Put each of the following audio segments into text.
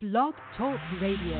Blog Talk Radio.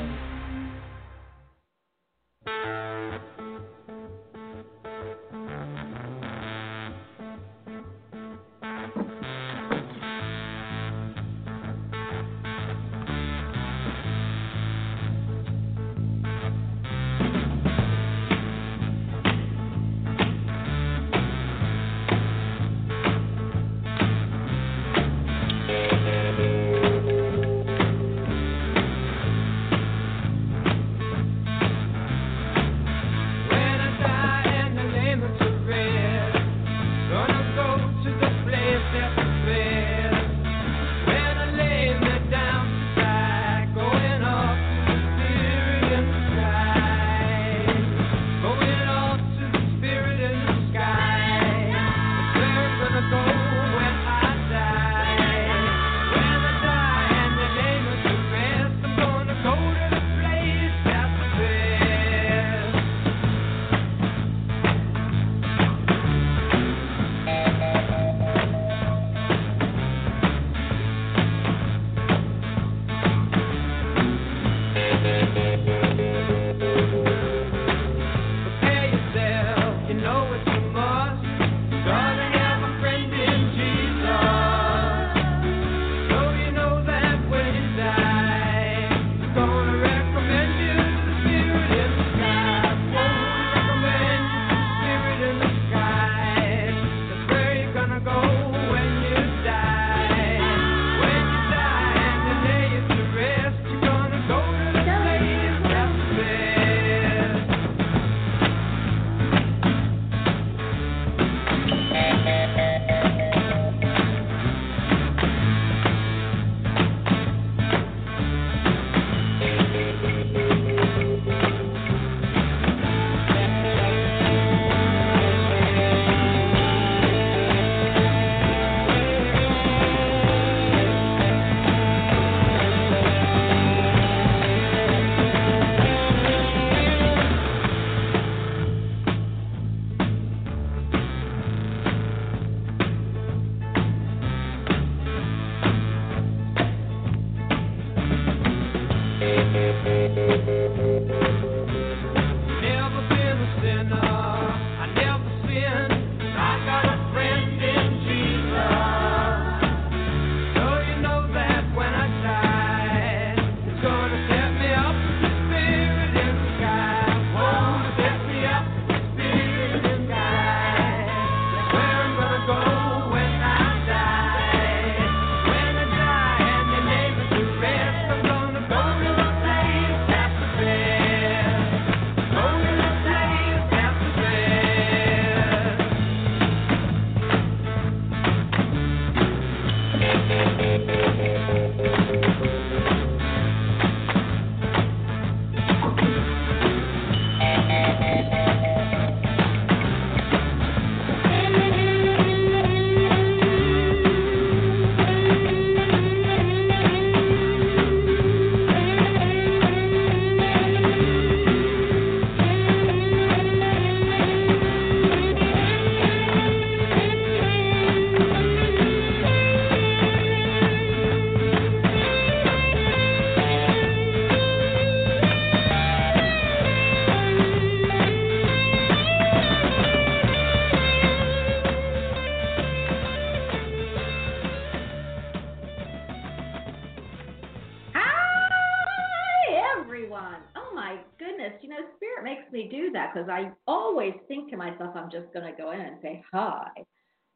Just going to go in and say, Hi,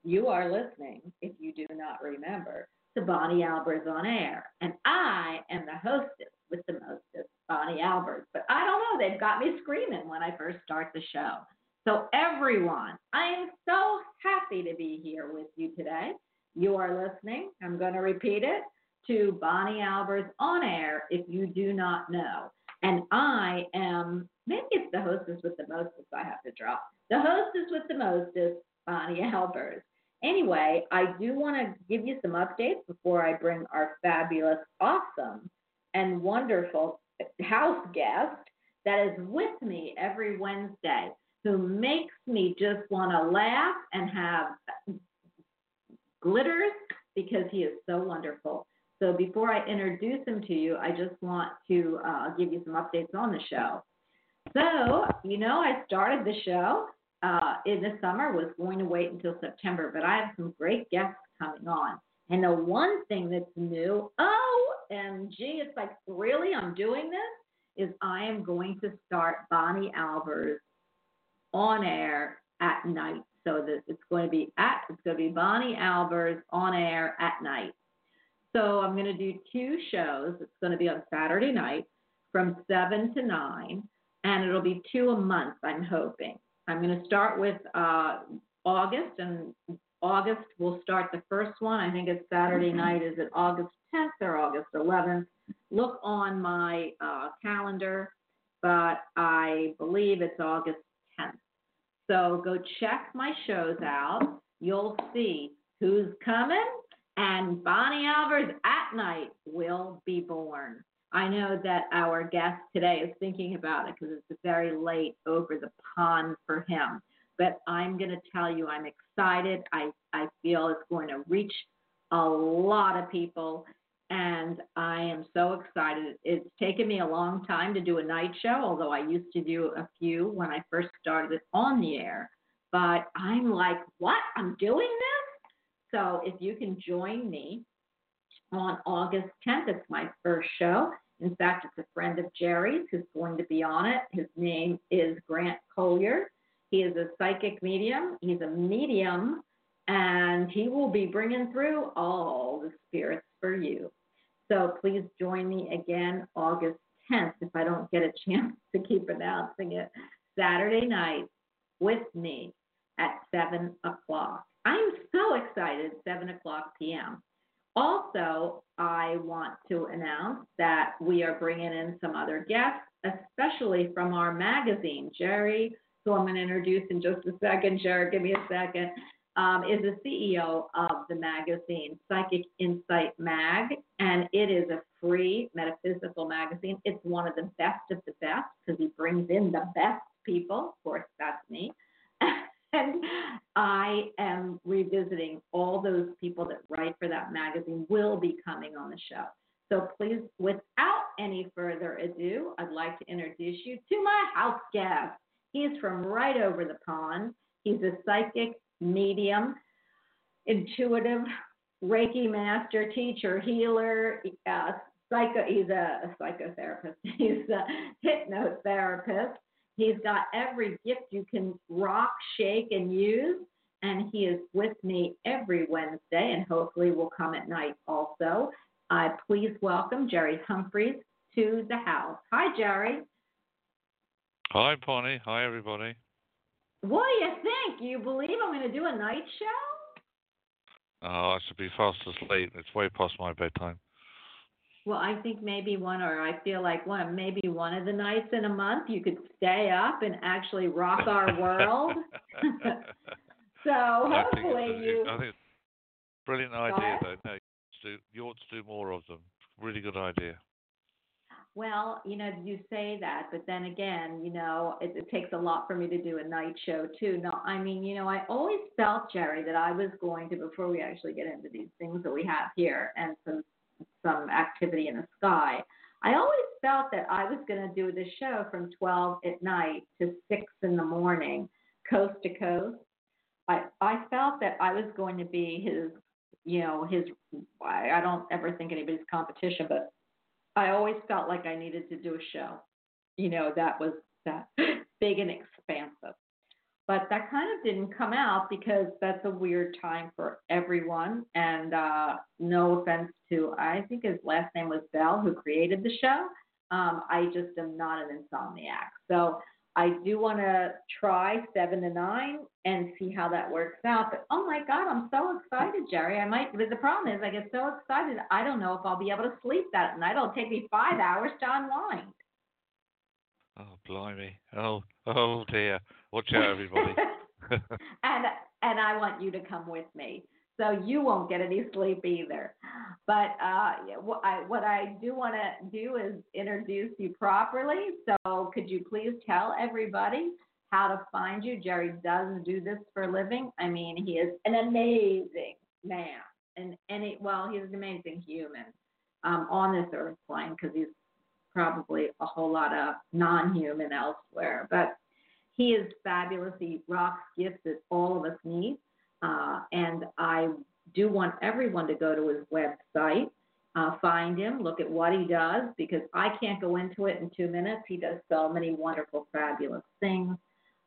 you are listening, if you do not remember, to Bonnie Albers on air. And I am the hostess with the mostest, Bonnie Albers. But I don't know, they've got me screaming when I first start the show. So, everyone, I am so happy to be here with you today. You are listening, I'm going to repeat it, to Bonnie Albers on air, if you do not know. And I am, maybe it's the hostess with the mostest I have to drop. The hostess with the mostest, Bonnie Albers. Anyway, I do want to give you some updates before I bring our fabulous, awesome, and wonderful house guest that is with me every Wednesday, who makes me just want to laugh and have glitters because he is so wonderful. So before I introduce him to you, I just want to uh, give you some updates on the show. So, you know, I started the show uh, in the summer, was going to wait until September, but I have some great guests coming on. And the one thing that's new, OMG, it's like, really, I'm doing this, is I am going to start Bonnie Albers on air at night. So that it's going to be at it's going to be Bonnie Albers on air at night. So I'm going to do two shows. It's going to be on Saturday night from seven to nine, and it'll be two a month. I'm hoping. I'm going to start with uh, August, and August will start the first one. I think it's Saturday night. Is it August 10th or August 11th? Look on my uh, calendar, but I believe it's August 10th. So go check my shows out. You'll see who's coming, and Bonnie Albers at night will be born. I know that our guest today is thinking about it because it's very late over the pond for him. But I'm going to tell you, I'm excited. I, I feel it's going to reach a lot of people and I am so excited. It's taken me a long time to do a night show, although I used to do a few when I first started on the air. But I'm like, what? I'm doing this? So if you can join me on August 10th, it's my first show. In fact, it's a friend of Jerry's who's going to be on it. His name is Grant Collier. He is a psychic medium. He's a medium, and he will be bringing through all the spirits for you. So please join me again August 10th if I don't get a chance to keep announcing it. Saturday night with me at 7 o'clock. I'm so excited, 7 o'clock p.m. Also, I want to announce that we are bringing in some other guests, especially from our magazine. Jerry, who I'm going to introduce in just a second. Jerry, give me a second um, is the CEO of the magazine Psychic Insight Mag, and it is a free metaphysical magazine. It's one of the best of the best because he brings in the best people. Of course, that's me. And I am revisiting all those people that write for that magazine will be coming on the show. So please, without any further ado, I'd like to introduce you to my house guest. He's from right over the pond. He's a psychic medium, intuitive, Reiki master, teacher, healer, uh, psycho. He's a, a psychotherapist. He's a hypnotherapist. He's got every gift you can rock, shake, and use. And he is with me every Wednesday, and hopefully will come at night also. Uh, please welcome Jerry Humphreys to the house. Hi, Jerry. Hi, Bonnie. Hi, everybody. What do you think? You believe I'm going to do a night show? Oh, I should be fast asleep. It's way past my bedtime. Well, I think maybe one, or I feel like one, maybe one of the nights in a month you could stay up and actually rock our world. so hopefully you. I think it's a brilliant idea, though. No, you ought to do more of them. Really good idea. Well, you know, you say that, but then again, you know, it, it takes a lot for me to do a night show too. No, I mean, you know, I always felt, Jerry, that I was going to before we actually get into these things that we have here and some some activity in the sky. I always felt that I was going to do the show from 12 at night to 6 in the morning, coast to coast. I I felt that I was going to be his, you know, his. I, I don't ever think anybody's competition, but I always felt like I needed to do a show, you know, that was that big and expansive. But that kind of didn't come out because that's a weird time for everyone. And uh, no offense to, I think his last name was Bell, who created the show. Um, I just am not an insomniac. So I do want to try seven to nine and see how that works out. But oh my God, I'm so excited, Jerry. I might. But the problem is, I get so excited, I don't know if I'll be able to sleep that night. It'll take me five hours to unwind. Oh blimey! Oh oh dear! Watch out, everybody. and and I want you to come with me so you won't get any sleep either. But uh, what, I, what I do want to do is introduce you properly. So could you please tell everybody how to find you? Jerry does do this for a living. I mean, he is an amazing man, and any well, he's an amazing human. um, on this earth plane because he's probably a whole lot of non-human elsewhere. But he is fabulous. He rocks gifts that all of us need, uh, and I do want everyone to go to his website, uh, find him, look at what he does because I can't go into it in two minutes. He does so many wonderful, fabulous things.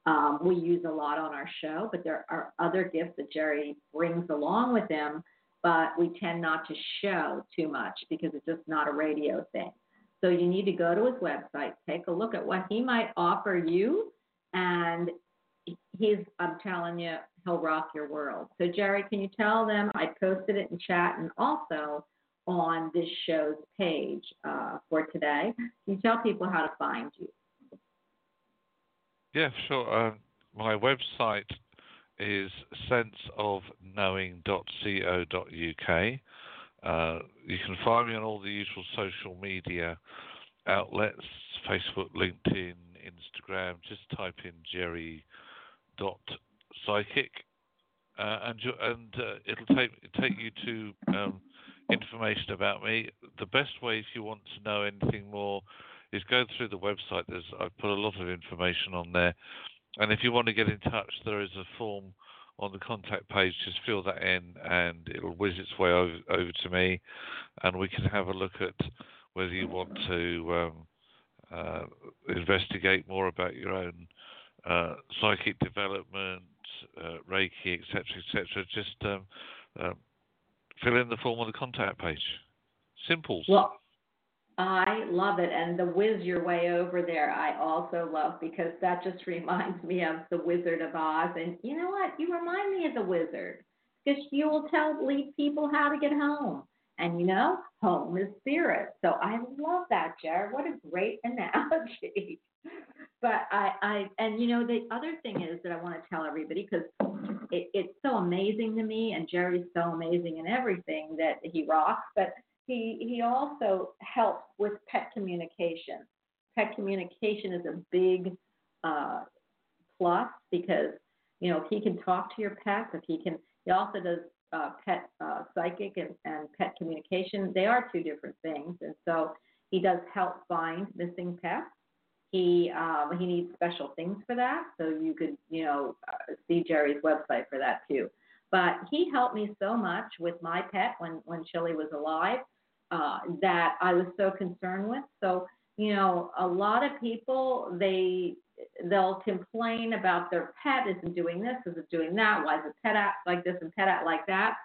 Um, we use a lot on our show, but there are other gifts that Jerry brings along with him, but we tend not to show too much because it's just not a radio thing. So you need to go to his website, take a look at what he might offer you, and he's, I'm telling you, he'll rock your world. So, Jerry, can you tell them I posted it in chat and also on this show's page uh, for today? Can you tell people how to find you? Yeah, sure. Uh, my website is senseofknowing.co.uk. Uh, you can find me on all the usual social media outlets Facebook, LinkedIn, Instagram. Just type in Jerry dot psychic, uh, and and uh, it'll take take you to um, information about me. The best way, if you want to know anything more, is go through the website. There's I've put a lot of information on there, and if you want to get in touch, there is a form on the contact page. Just fill that in, and it'll whiz its way over, over to me, and we can have a look at whether you want to um, uh, investigate more about your own uh, psychic development, uh, Reiki, etc., etc. Just um, um, fill in the form on the contact page. Simple. Well, I love it, and the whiz your way over there. I also love because that just reminds me of the Wizard of Oz. And you know what? You remind me of the wizard because you will tell lead people how to get home. And you know, home is spirit. So I love that, Jared. What a great analogy. but I, I, and you know, the other thing is that I want to tell everybody because it, it's so amazing to me, and Jerry's so amazing in everything that he rocks. But he he also helps with pet communication. Pet communication is a big uh, plus because you know if he can talk to your pets, if he can, he also does uh, pet uh, psychic and, and pet communication. They are two different things, and so he does help find missing pets. He um, he needs special things for that, so you could you know uh, see Jerry's website for that too. But he helped me so much with my pet when when Chili was alive uh, that I was so concerned with. So you know, a lot of people they they'll complain about their pet isn't doing this, isn't doing that. Why is the pet act like this and pet act like that?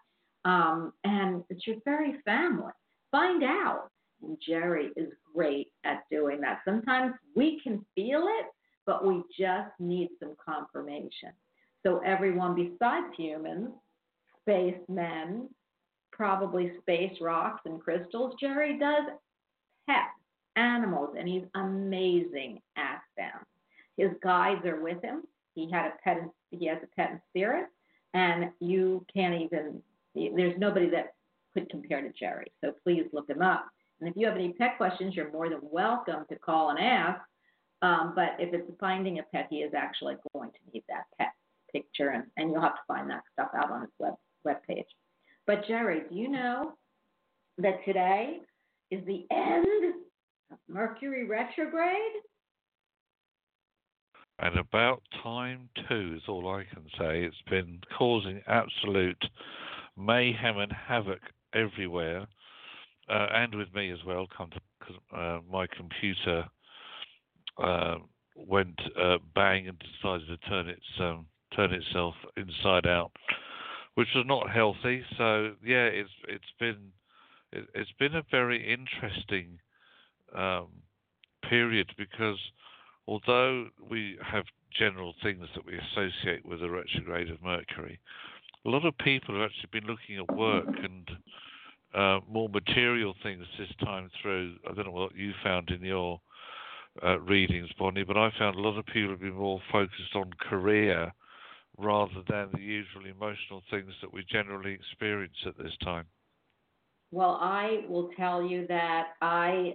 Um, and it's your very family. Find out. And Jerry is great at doing that. Sometimes we can feel it, but we just need some confirmation. So everyone besides humans, space men, probably space rocks and crystals, Jerry does pets, animals, and he's amazing at them. His guides are with him. He had a pet. He has a pet spirit, and you can't even. There's nobody that could compare to Jerry. So please look him up. And if you have any pet questions, you're more than welcome to call and ask. Um, but if it's finding a pet, he is actually going to need that pet picture, and, and you'll have to find that stuff out on his web web page. But Jerry, do you know that today is the end of Mercury retrograde? And about time too is all I can say. It's been causing absolute mayhem and havoc everywhere, uh, and with me as well. Because uh, my computer uh, went bang and decided to turn its um, turn itself inside out, which was not healthy. So yeah, it's it's been it, has been a very interesting um, period because although we have general things that we associate with the retrograde of Mercury, a lot of people have actually been looking at work and uh, more material things this time through. I don't know what you found in your uh, readings, Bonnie, but I found a lot of people have been more focused on career rather than the usual emotional things that we generally experience at this time. Well, I will tell you that I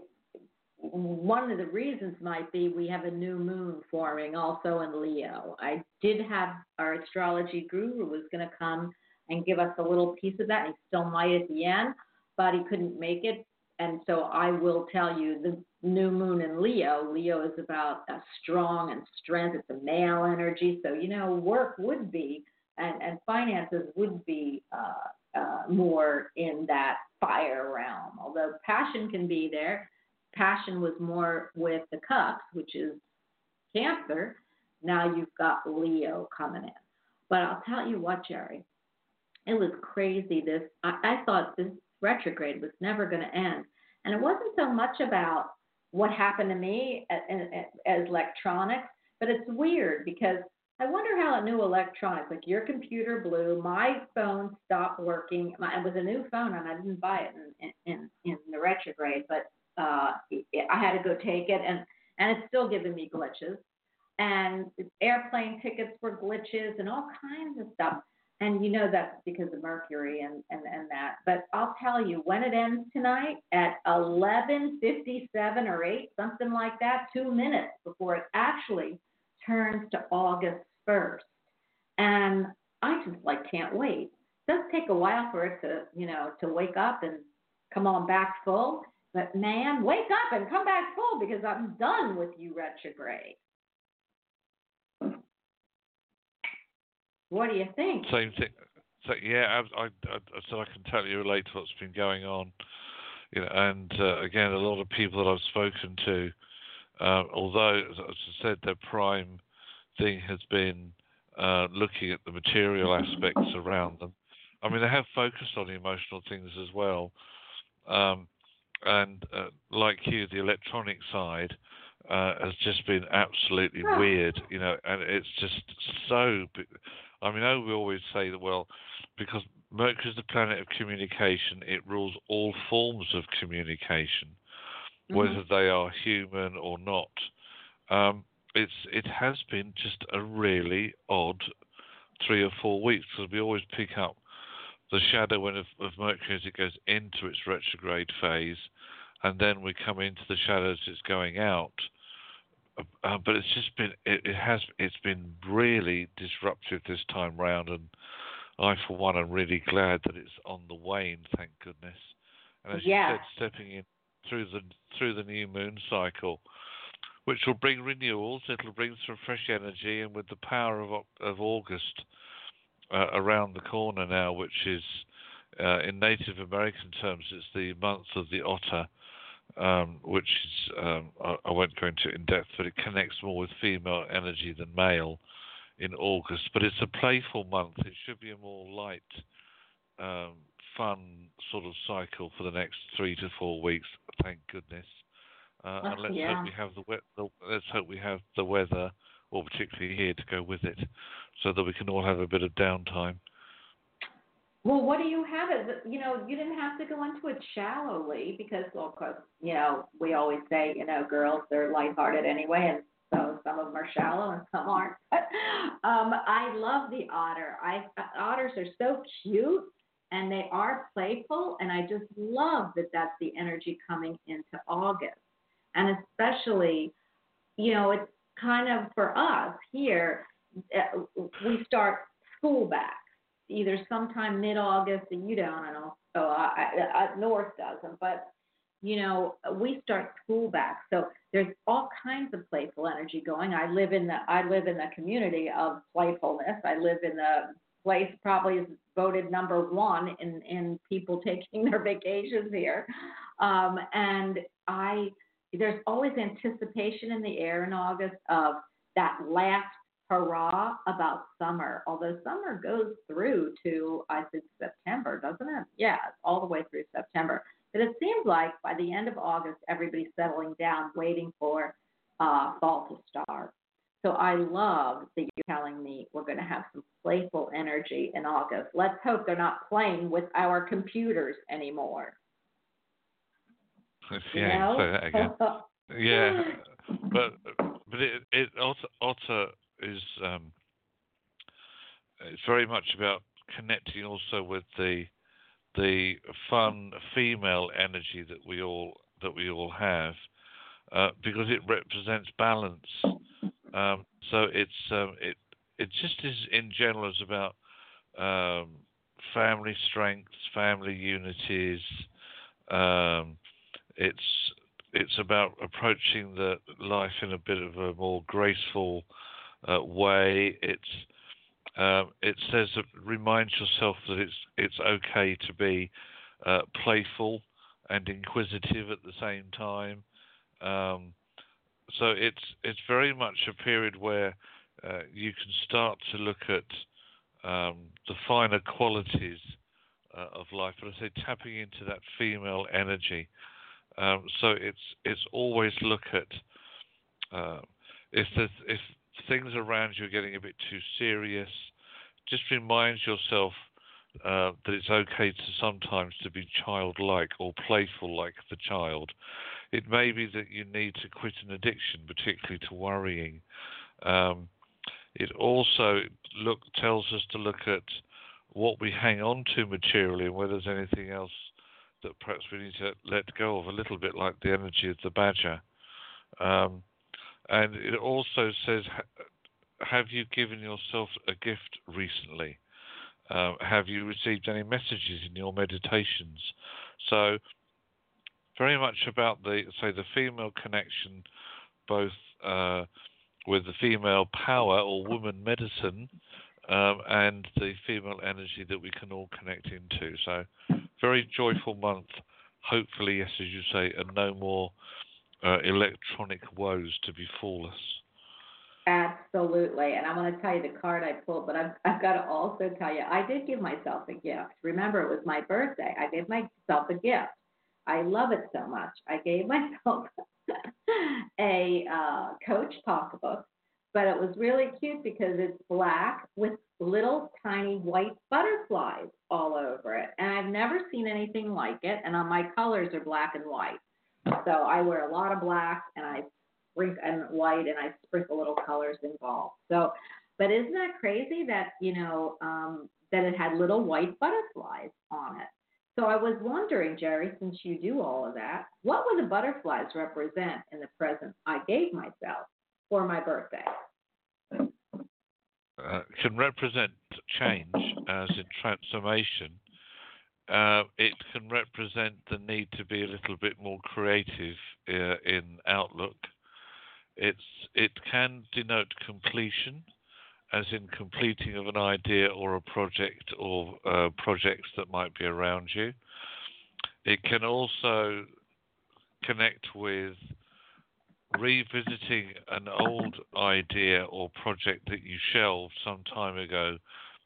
one of the reasons might be we have a new moon forming also in Leo. I did have our astrology guru was going to come and give us a little piece of that. He still might at the end, but he couldn't make it and so I will tell you the new moon in Leo. Leo is about a strong and strength. It's a male energy, so you know work would be and and finances would be uh, uh, more in that fire realm. Although passion can be there, passion was more with the cups, which is Cancer. Now you've got Leo coming in. But I'll tell you what, Jerry, it was crazy. This I, I thought this retrograde was never going to end, and it wasn't so much about what happened to me as, electronics, but it's weird because I wonder how a new electronics, like your computer blew, my phone stopped working. My, it was a new phone, and I didn't buy it in in, in the retrograde, but uh, I had to go take it, and and it's still giving me glitches. And airplane tickets were glitches and all kinds of stuff. And you know that's because of Mercury and, and, and that. But I'll tell you, when it ends tonight at 11:57 or 8, something like that, two minutes before it actually turns to August 1st. And I just like can't wait. It does take a while for it to, you know, to wake up and come on back full. But man, wake up and come back full because I'm done with you retrograde. What do you think? Same thing. So, yeah, I, I, I, so I can totally relate to what's been going on. You know, and uh, again, a lot of people that I've spoken to, uh, although as I said, their prime thing has been uh, looking at the material aspects around them. I mean, they have focused on the emotional things as well. Um, and uh, like you, the electronic side uh, has just been absolutely weird, you know, and it's just so. I mean, I we always say that well, because Mercury is the planet of communication, it rules all forms of communication, mm-hmm. whether they are human or not. Um, it's it has been just a really odd three or four weeks because we always pick up the shadow of, of Mercury as it goes into its retrograde phase, and then we come into the shadows as it's going out. Uh, but it's just been it, it, has it's been really disruptive this time round, and I for one am really glad that it's on the wane. Thank goodness. And as yeah. you said, stepping in through the through the new moon cycle, which will bring renewals. It'll bring some fresh energy, and with the power of of August uh, around the corner now, which is uh, in Native American terms, it's the month of the otter, um, which is um, I, I, won't go into in depth, but it connects more with female energy than male in August. But it's a playful month. It should be a more light, um, fun sort of cycle for the next three to four weeks. Thank goodness. Uh, and let's yeah. hope we have the, we- the let's hope we have the weather, or particularly here, to go with it so that we can all have a bit of downtime. Well, what do you have? Is you know, you didn't have to go into it shallowly because, well, of course, you know, we always say, you know, girls they're lighthearted anyway, and so some of them are shallow and some aren't. um, I love the otter. I otters are so cute and they are playful, and I just love that that's the energy coming into August, and especially, you know, it's kind of for us here uh, we start school back either sometime mid-August, and you don't, I don't know. Oh, I, I, North doesn't, but you know, we start school back, so there's all kinds of playful energy going. I live in the I live in the community of playfulness. I live in the place probably is voted number one in in people taking their vacations here, um, and I there's always anticipation in the air in August of that last hurrah about summer, although summer goes through to, I think, September, doesn't it? Yeah, all the way through September. But it seems like by the end of August, everybody's settling down, waiting for uh, fall to start. So I love that you're telling me we're going to have some playful energy in August. Let's hope they're not playing with our computers anymore. Yeah, you know? say that again. yeah, but but it it also also is um, it's very much about connecting also with the the fun female energy that we all that we all have uh, because it represents balance. Um, so it's um, it it just is in general is about um, family strengths, family unities, um, it's it's about approaching the life in a bit of a more graceful uh, way. It's um, it says remind yourself that it's it's okay to be uh, playful and inquisitive at the same time. Um, so it's it's very much a period where uh, you can start to look at um, the finer qualities uh, of life, but I say tapping into that female energy. Um, so it's it's always look at uh, if there's, if things around you are getting a bit too serious, just remind yourself uh, that it's okay to sometimes to be childlike or playful like the child. It may be that you need to quit an addiction, particularly to worrying. Um, it also look tells us to look at what we hang on to materially and whether there's anything else that perhaps we need to let go of, a little bit like the energy of the badger. Um, and it also says, have you given yourself a gift recently? Uh, have you received any messages in your meditations? So, very much about the say the female connection, both uh, with the female power or woman medicine, um, and the female energy that we can all connect into. So, very joyful month. Hopefully, yes, as you say, and no more uh, electronic woes to befall us. Absolutely. And I'm going to tell you the card I pulled, but I've, I've got to also tell you, I did give myself a gift. Remember, it was my birthday. I gave myself a gift. I love it so much. I gave myself a uh, Coach pocketbook, but it was really cute because it's black with little tiny white butterflies all over it. And I've never seen anything like it. And on my colors are black and white. So I wear a lot of black and I sprinkle and white and I sprinkle little colors involved. So, but isn't that crazy that you know um, that it had little white butterflies on it? So I was wondering, Jerry, since you do all of that, what would the butterflies represent in the present I gave myself for my birthday? Uh, can represent change as in transformation. Uh, it can represent the need to be a little bit more creative uh, in outlook. It's it can denote completion, as in completing of an idea or a project or uh, projects that might be around you. It can also connect with revisiting an old idea or project that you shelved some time ago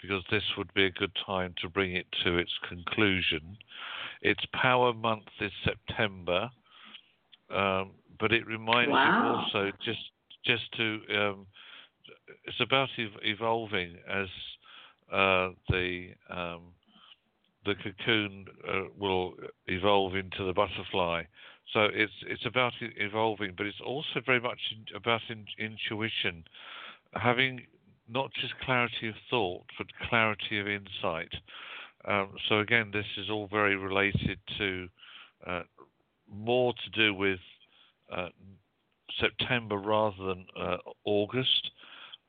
because this would be a good time to bring it to its conclusion. Its power month is September. Um, but it reminds wow. you also just just to um, it's about ev- evolving as uh, the um, the cocoon uh, will evolve into the butterfly. So it's it's about evolving, but it's also very much about in, intuition, having not just clarity of thought, but clarity of insight. Um, so again, this is all very related to uh, more to do with uh, September rather than uh, August.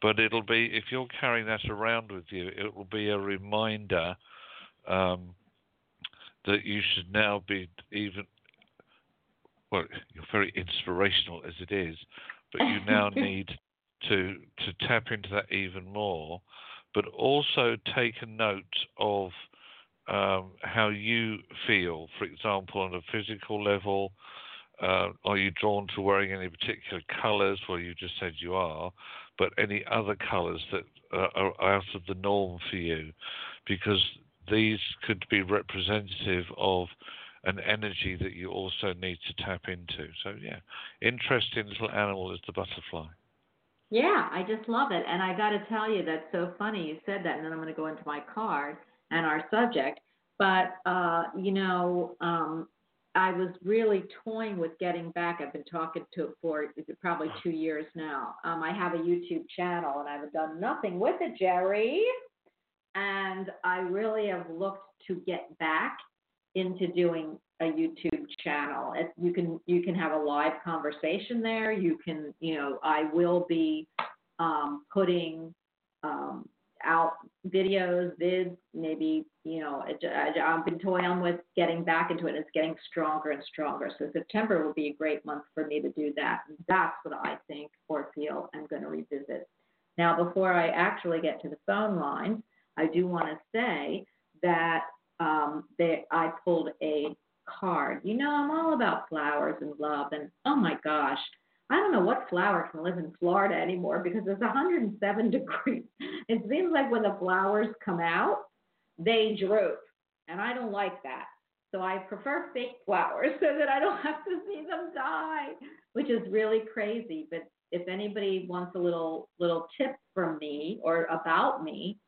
But it'll be if you're carrying that around with you, it will be a reminder um, that you should now be even. Well, you're very inspirational as it is, but you now need to to tap into that even more. But also take a note of um, how you feel, for example, on a physical level, uh, are you drawn to wearing any particular colours? Well, you just said you are, but any other colours that uh, are out of the norm for you, because these could be representative of an energy that you also need to tap into. So, yeah, interesting little animal is the butterfly. Yeah, I just love it. And I got to tell you, that's so funny you said that. And then I'm going to go into my card and our subject. But, uh, you know, um, I was really toying with getting back. I've been talking to it for probably two years now. Um, I have a YouTube channel and I've done nothing with it, Jerry. And I really have looked to get back into doing a YouTube channel. You can you can have a live conversation there. You can you know I will be um, putting um, out videos, vids, maybe, you know, I, I've been toying with getting back into it. It's getting stronger and stronger. So September will be a great month for me to do that. That's what I think or feel I'm going to revisit. Now, before I actually get to the phone line, I do want to say that um, I pulled a card. You know, I'm all about flowers and love, and oh my gosh, I don't know what flower can live in Florida anymore because it's 107 degrees. It seems like when the flowers come out, they droop, and I don't like that. So I prefer fake flowers so that I don't have to see them die, which is really crazy. But if anybody wants a little little tip from me or about me,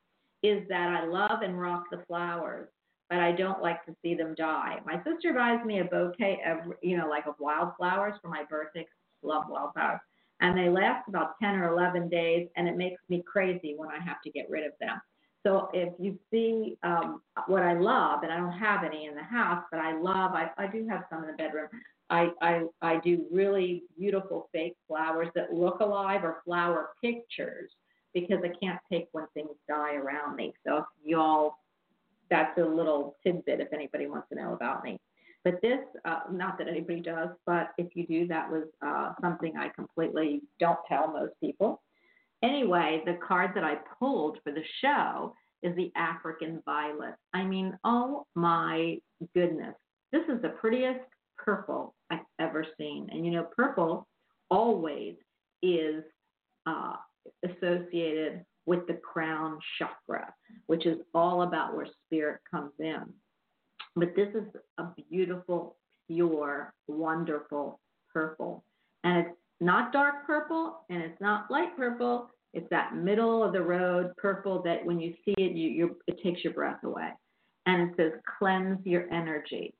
is that I love and rock the flowers but I don't like to see them die. My sister buys me a bouquet of, you know, like of wildflowers for my birthday. Love wildflowers. And they last about 10 or 11 days, and it makes me crazy when I have to get rid of them. So if you see um, what I love, and I don't have any in the house, but I love, I, I do have some in the bedroom. I, I, I do really beautiful fake flowers that look alive or flower pictures because I can't take when things die around me. So if y'all that's a little tidbit if anybody wants to know about me. But this, uh, not that anybody does, but if you do, that was uh, something I completely don't tell most people. Anyway, the card that I pulled for the show is the African violet. I mean, oh my goodness. This is the prettiest purple I've ever seen. And you know, purple always is uh, associated with the crown chakra, which is all about where spirit comes in. But this is a beautiful, pure, wonderful purple. And it's not dark purple and it's not light purple. It's that middle of the road purple that when you see it, you, it takes your breath away. And it says, cleanse your energy.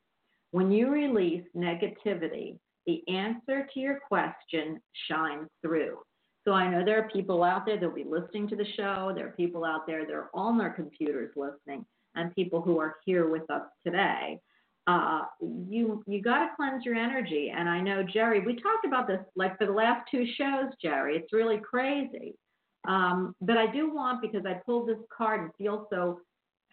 When you release negativity, the answer to your question shines through. So I know there are people out there that'll be listening to the show. There are people out there that are on their computers listening, and people who are here with us today. Uh, you you got to cleanse your energy. And I know Jerry, we talked about this like for the last two shows, Jerry. It's really crazy. Um, but I do want because I pulled this card and feel so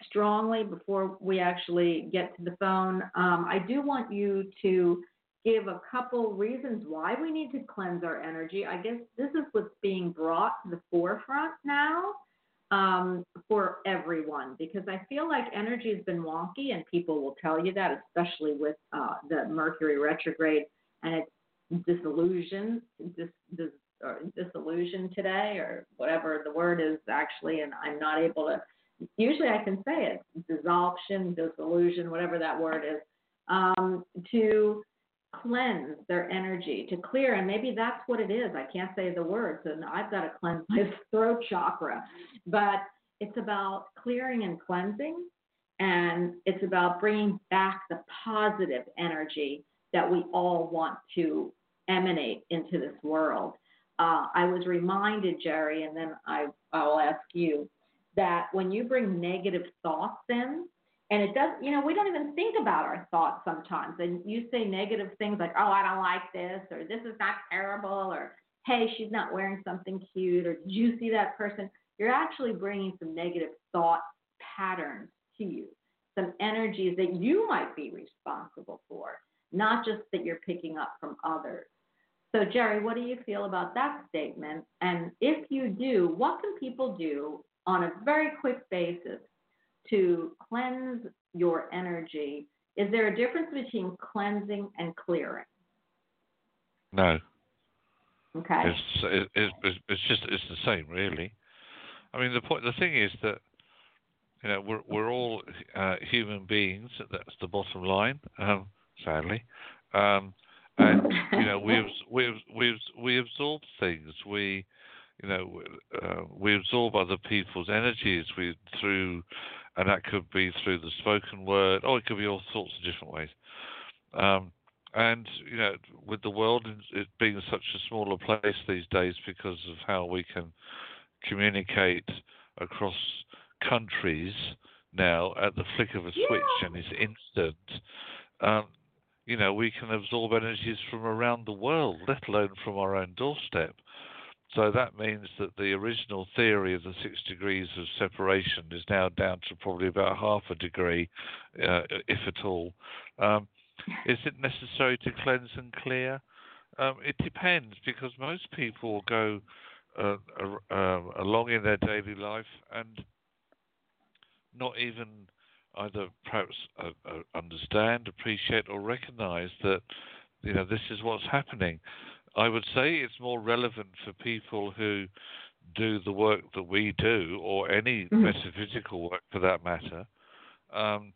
strongly before we actually get to the phone. Um, I do want you to give a couple reasons why we need to cleanse our energy. I guess this is what's being brought to the forefront now um, for everyone because I feel like energy has been wonky, and people will tell you that, especially with uh, the Mercury retrograde and its disillusion, dis, dis, or disillusion today, or whatever the word is actually, and I'm not able to. Usually, I can say it: dissolvation, disillusion, whatever that word is. Um, to cleanse their energy, to clear, and maybe that's what it is. I can't say the words, and I've got to cleanse my throat chakra. But it's about clearing and cleansing, and it's about bringing back the positive energy that we all want to emanate into this world. Uh, I was reminded, Jerry, and then I, I'll ask you, that when you bring negative thoughts in, and it does, you know, we don't even think about our thoughts sometimes. And you say negative things like, oh, I don't like this, or this is not terrible, or hey, she's not wearing something cute, or did you see that person? You're actually bringing some negative thought patterns to you, some energies that you might be responsible for, not just that you're picking up from others. So, Jerry, what do you feel about that statement? And if you do, what can people do on a very quick basis to cleanse your energy, is there a difference between cleansing and clearing? No. Okay. It's, it, it's, it's just it's the same, really. I mean, the point, the thing is that you know we're we're all uh, human beings. That's the bottom line. Um, sadly, um, and you know we we we we absorb things. We you know uh, we absorb other people's energies. We through and that could be through the spoken word, or it could be all sorts of different ways. Um, and you know, with the world it being such a smaller place these days because of how we can communicate across countries now at the flick of a switch yeah. and it's instant. Um, you know, we can absorb energies from around the world, let alone from our own doorstep. So that means that the original theory of the six degrees of separation is now down to probably about half a degree, uh, if at all. Um, is it necessary to cleanse and clear? Um, it depends because most people go uh, uh, along in their daily life and not even either perhaps uh, uh, understand, appreciate, or recognize that you know this is what's happening. I would say it's more relevant for people who do the work that we do, or any mm-hmm. metaphysical work for that matter. Um,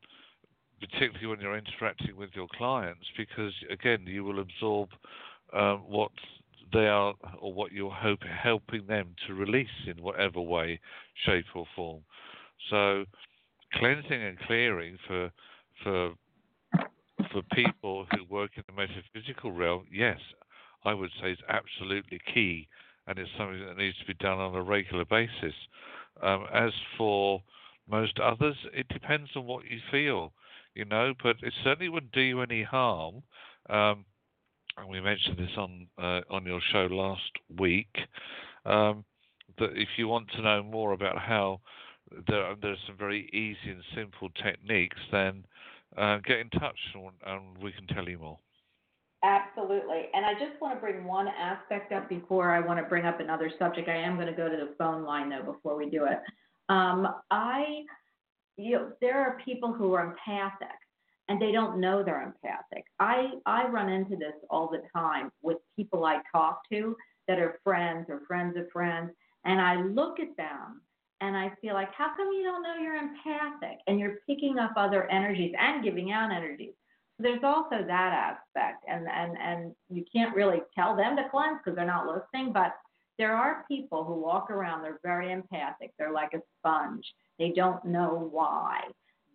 particularly when you're interacting with your clients, because again, you will absorb um, what they are or what you're hope, helping them to release in whatever way, shape, or form. So, cleansing and clearing for for for people who work in the metaphysical realm, yes, I would say is absolutely key, and it's something that needs to be done on a regular basis. Um, as for most others, it depends on what you feel, you know, but it certainly wouldn't do you any harm. Um, and we mentioned this on uh, on your show last week. Um, that if you want to know more about how there are, there's some very easy and simple techniques, then uh, get in touch and, and we can tell you more. Absolutely. And I just want to bring one aspect up before I want to bring up another subject. I am going to go to the phone line though before we do it. Um, I, you know, there are people who are empathic and they don't know they're empathic. I, I run into this all the time with people I talk to that are friends or friends of friends, and I look at them and I feel like, how come you don't know you're empathic and you're picking up other energies and giving out energies? There's also that aspect, and and and you can't really tell them to cleanse because they're not listening, but there are people who walk around, they're very empathic, they're like a sponge. They don't know why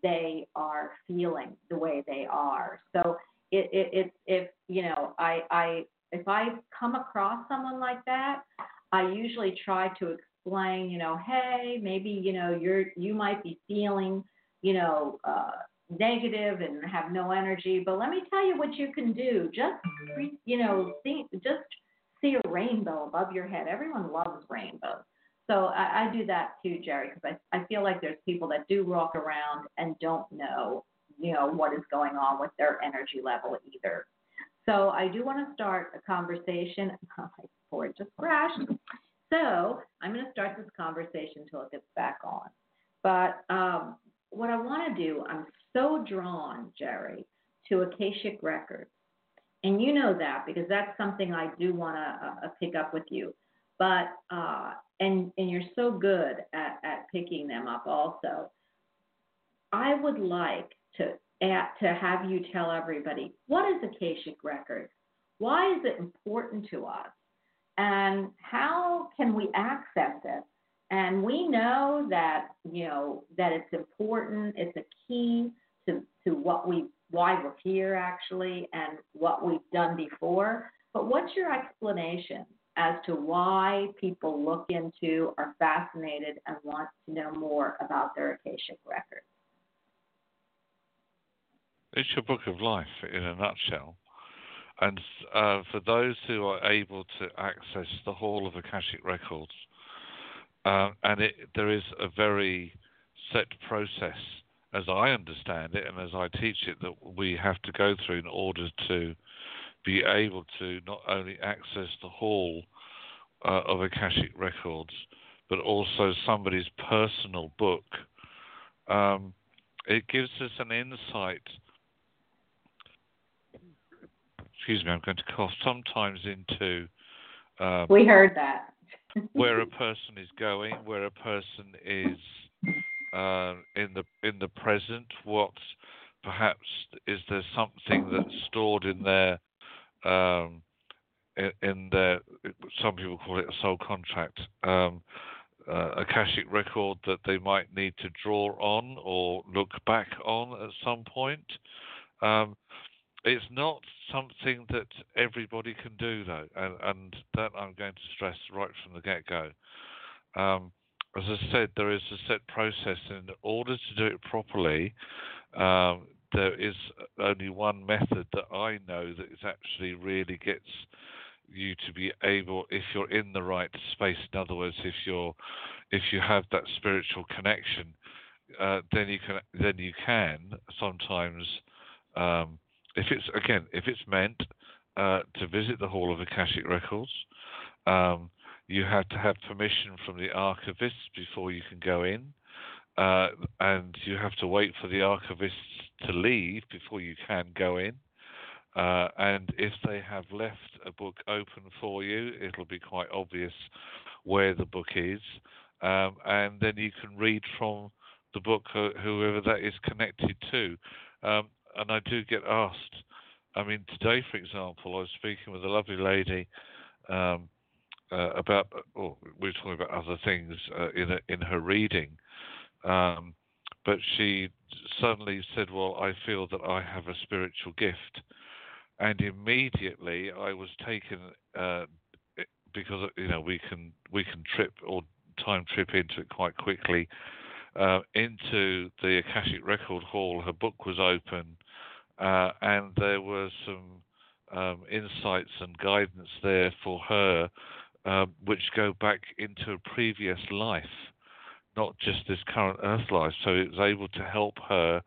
they are feeling the way they are. So it, it, it if you know I I if I come across someone like that, I usually try to explain, you know, hey, maybe you know you're you might be feeling, you know, uh, negative and have no energy, but let me tell you what you can do. Just you know, see just see a rainbow above your head. Everyone loves rainbows. So I, I do that too, Jerry, because I, I feel like there's people that do walk around and don't know, you know, what is going on with their energy level either. So I do want to start a conversation. Oh, my board just crashed. So I'm going to start this conversation until it gets back on. But um, what I want to do, I'm so drawn, Jerry, to Akashic Records. And you know that because that's something I do want to uh, pick up with you. But uh, and and you're so good at, at picking them up also. I would like to at, to have you tell everybody what is Akashic Records? Why is it important to us? And how can we access it? And we know that you know that it's important. It's a key to to what we why we're here actually and what we've done before. But what's your explanation as to why people look into, are fascinated, and want to know more about their Akashic records. It's your book of life in a nutshell. And uh, for those who are able to access the Hall of Akashic Records, uh, and it, there is a very set process, as I understand it, and as I teach it, that we have to go through in order to be able to not only access the hall uh, of Akashic Records, but also somebody's personal book. Um, it gives us an insight. Excuse me, I'm going to cough. Sometimes into. Um, we heard that. Where a person is going, where a person is uh, in the in the present. What perhaps is there something that's stored in their um, in, in their some people call it a soul contract, um, uh, Akashic record that they might need to draw on or look back on at some point. Um, it's not something that everybody can do, though, and, and, that I'm going to stress right from the get go. Um, as I said, there is a set process, in order to do it properly, um, there is only one method that I know that actually really gets you to be able, if you're in the right space, in other words, if you're, if you have that spiritual connection, uh, then you can, then you can sometimes, um, if it's again, if it's meant uh, to visit the Hall of Akashic Records, um, you have to have permission from the archivists before you can go in, uh, and you have to wait for the archivists to leave before you can go in. Uh, and if they have left a book open for you, it'll be quite obvious where the book is. Um, and then you can read from the book, whoever that is connected to. Um, and I do get asked, I mean, today, for example, I was speaking with a lovely lady um, uh, about, or we were talking about other things uh, in, a, in her reading. Um, but she suddenly said, Well, I feel that I have a spiritual gift and immediately I was taken uh, because you know we can we can trip or time trip into it quite quickly uh, into the Akashic Record Hall. Her book was open, uh, and there were some um, insights and guidance there for her, um, which go back into a previous life, not just this current Earth life. So it was able to help her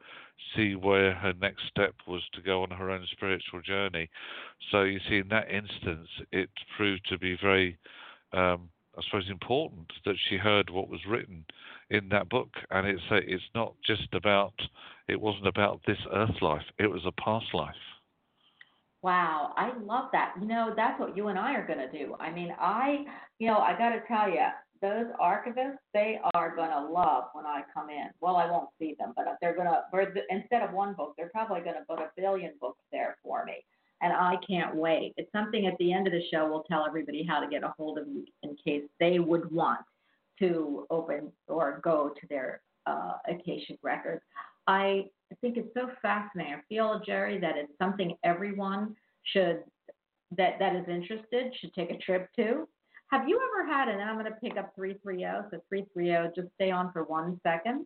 see where her next step was to go on her own spiritual journey. So you see, in that instance, it proved to be very, um, I suppose, important that she heard what was written in that book, and it's a, it's not just about, it wasn't about this earth life; it was a past life. Wow, I love that. You know, that's what you and I are going to do. I mean, I, you know, I got to tell you, those archivists, they are going to love when I come in. Well, I won't see them, but they're going to, instead of one book, they're probably going to put a billion books there for me. And I can't wait. It's something at the end of the show we'll tell everybody how to get a hold of you in case they would want to open or go to their uh, Akashic records. I think it's so fascinating. I feel, Jerry, that it's something everyone should that that is interested should take a trip to have you ever had, and then I'm going to pick up 330, so 330, just stay on for one second,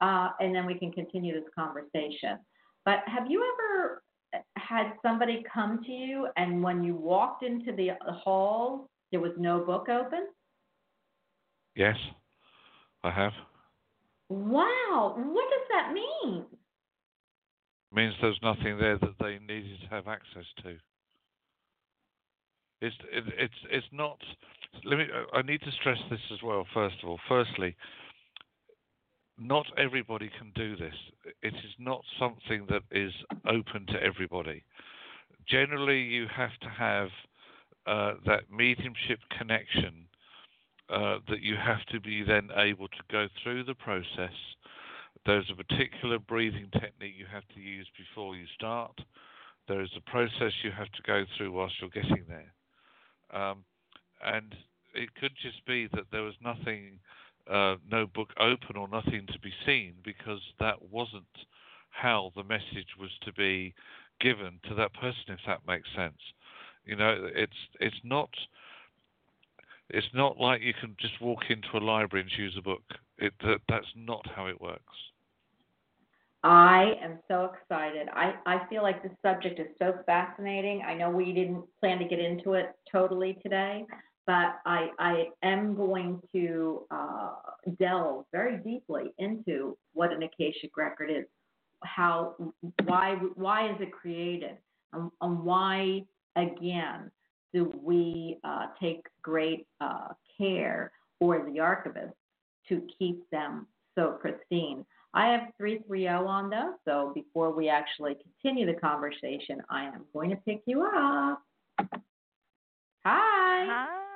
uh, and then we can continue this conversation. But have you ever had somebody come to you, and when you walked into the uh, hall, there was no book open? Yes, I have. Wow, what does that mean? It means there's nothing there that they needed to have access to. It's it, it's it's not. Let me. I need to stress this as well. First of all, firstly, not everybody can do this. It is not something that is open to everybody. Generally, you have to have uh, that mediumship connection uh, that you have to be then able to go through the process. There's a particular breathing technique you have to use before you start. There is a process you have to go through whilst you're getting there. Um, and it could just be that there was nothing, uh, no book open or nothing to be seen because that wasn't how the message was to be given to that person, if that makes sense. You know, it's it's not it's not like you can just walk into a library and choose a book. It that, that's not how it works. I am so excited. I, I feel like this subject is so fascinating. I know we didn't plan to get into it totally today, but I, I am going to uh, delve very deeply into what an Akashic record is, how, why, why is it created, and, and why, again, do we uh, take great uh, care, or the archivist, to keep them so pristine. I have 330 on though, so before we actually continue the conversation, I am going to pick you up. Hi. Hi.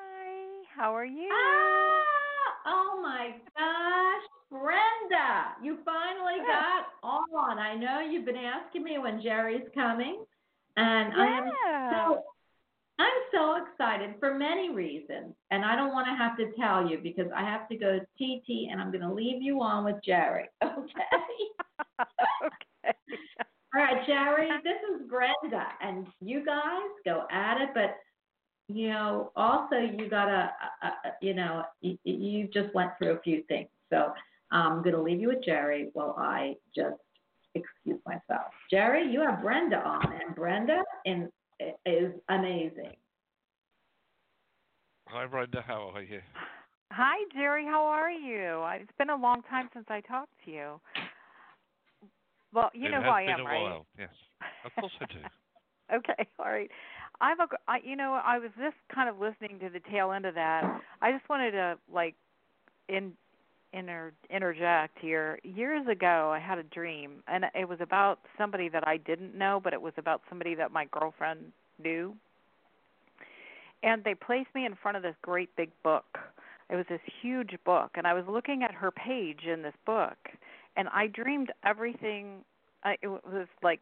How are you? Ah, oh my gosh, Brenda, you finally got on. I know you've been asking me when Jerry's coming, and yeah. I am so I'm so excited for many reasons, and I don't want to have to tell you because I have to go to TT, and I'm going to leave you on with Jerry. Okay. okay. All right, Jerry. This is Brenda, and you guys go at it. But you know, also you gotta, uh, uh, you know, you, you just went through a few things. So I'm going to leave you with Jerry while I just excuse myself. Jerry, you have Brenda on, and Brenda in is amazing. Hi, Brenda. How are you? Hi, Jerry. How are you? It's been a long time since I talked to you. Well, you it know has who I been am, a right? while. Yes, of course I do. okay, all right. I've a, I, you know, I was just kind of listening to the tail end of that. I just wanted to like in inter, interject here. Years ago, I had a dream, and it was about somebody that I didn't know, but it was about somebody that my girlfriend knew. And they placed me in front of this great big book. It was this huge book, and I was looking at her page in this book, and I dreamed everything. I, it was like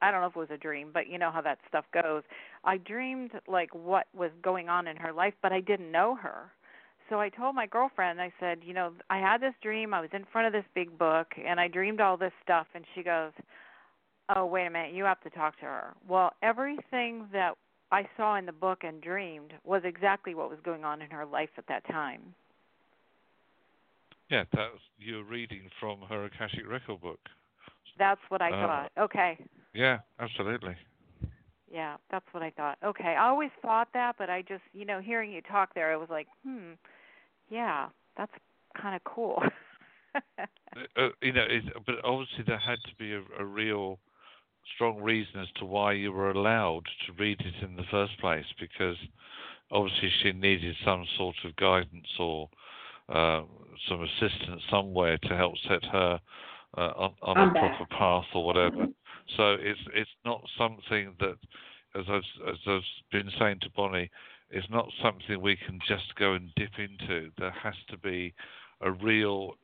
I don't know if it was a dream, but you know how that stuff goes. I dreamed like what was going on in her life, but I didn't know her. So I told my girlfriend, I said, you know, I had this dream. I was in front of this big book and I dreamed all this stuff. And she goes, oh, wait a minute, you have to talk to her. Well, everything that I saw in the book and dreamed was exactly what was going on in her life at that time. Yeah, that's you're reading from her Akashic record book. That's what I Uh, thought. Okay. Yeah, absolutely. Yeah, that's what I thought. Okay, I always thought that, but I just, you know, hearing you talk there, I was like, hmm, yeah, that's kind of cool. Uh, you know, it, but obviously there had to be a, a real strong reason as to why you were allowed to read it in the first place, because obviously she needed some sort of guidance or uh, some assistance somewhere to help set her uh, on, on a back. proper path or whatever. So it's it's not something that, as I've as I've been saying to Bonnie, it's not something we can just go and dip into. There has to be a real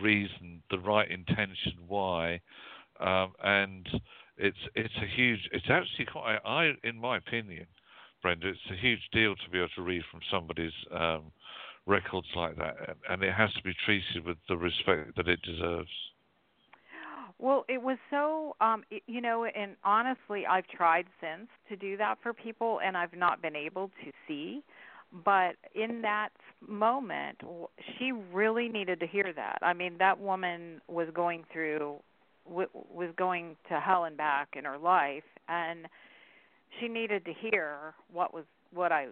reason, the right intention why, um, and it's it's a huge. It's actually quite. I, in my opinion, Brenda, it's a huge deal to be able to read from somebody's um, records like that, and, and it has to be treated with the respect that it deserves. Well, it was so, um, you know, and honestly, I've tried since to do that for people, and I've not been able to see. But in that moment, she really needed to hear that. I mean, that woman was going through, was going to hell and back in her life, and she needed to hear what was what I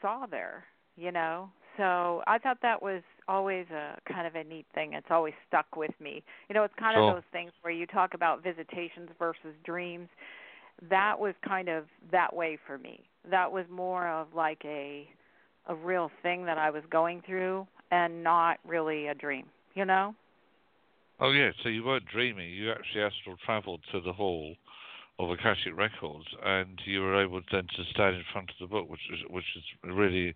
saw there. You know, so I thought that was always a kind of a neat thing. It's always stuck with me. You know, it's kind Sure. of those things where you talk about visitations versus dreams. That was kind of that way for me. That was more of like a a real thing that I was going through and not really a dream, you know? Oh yeah, so you weren't dreaming. You actually astral travelled to the hall of Akashic Records, and you were able then to stand in front of the book, which is which is really,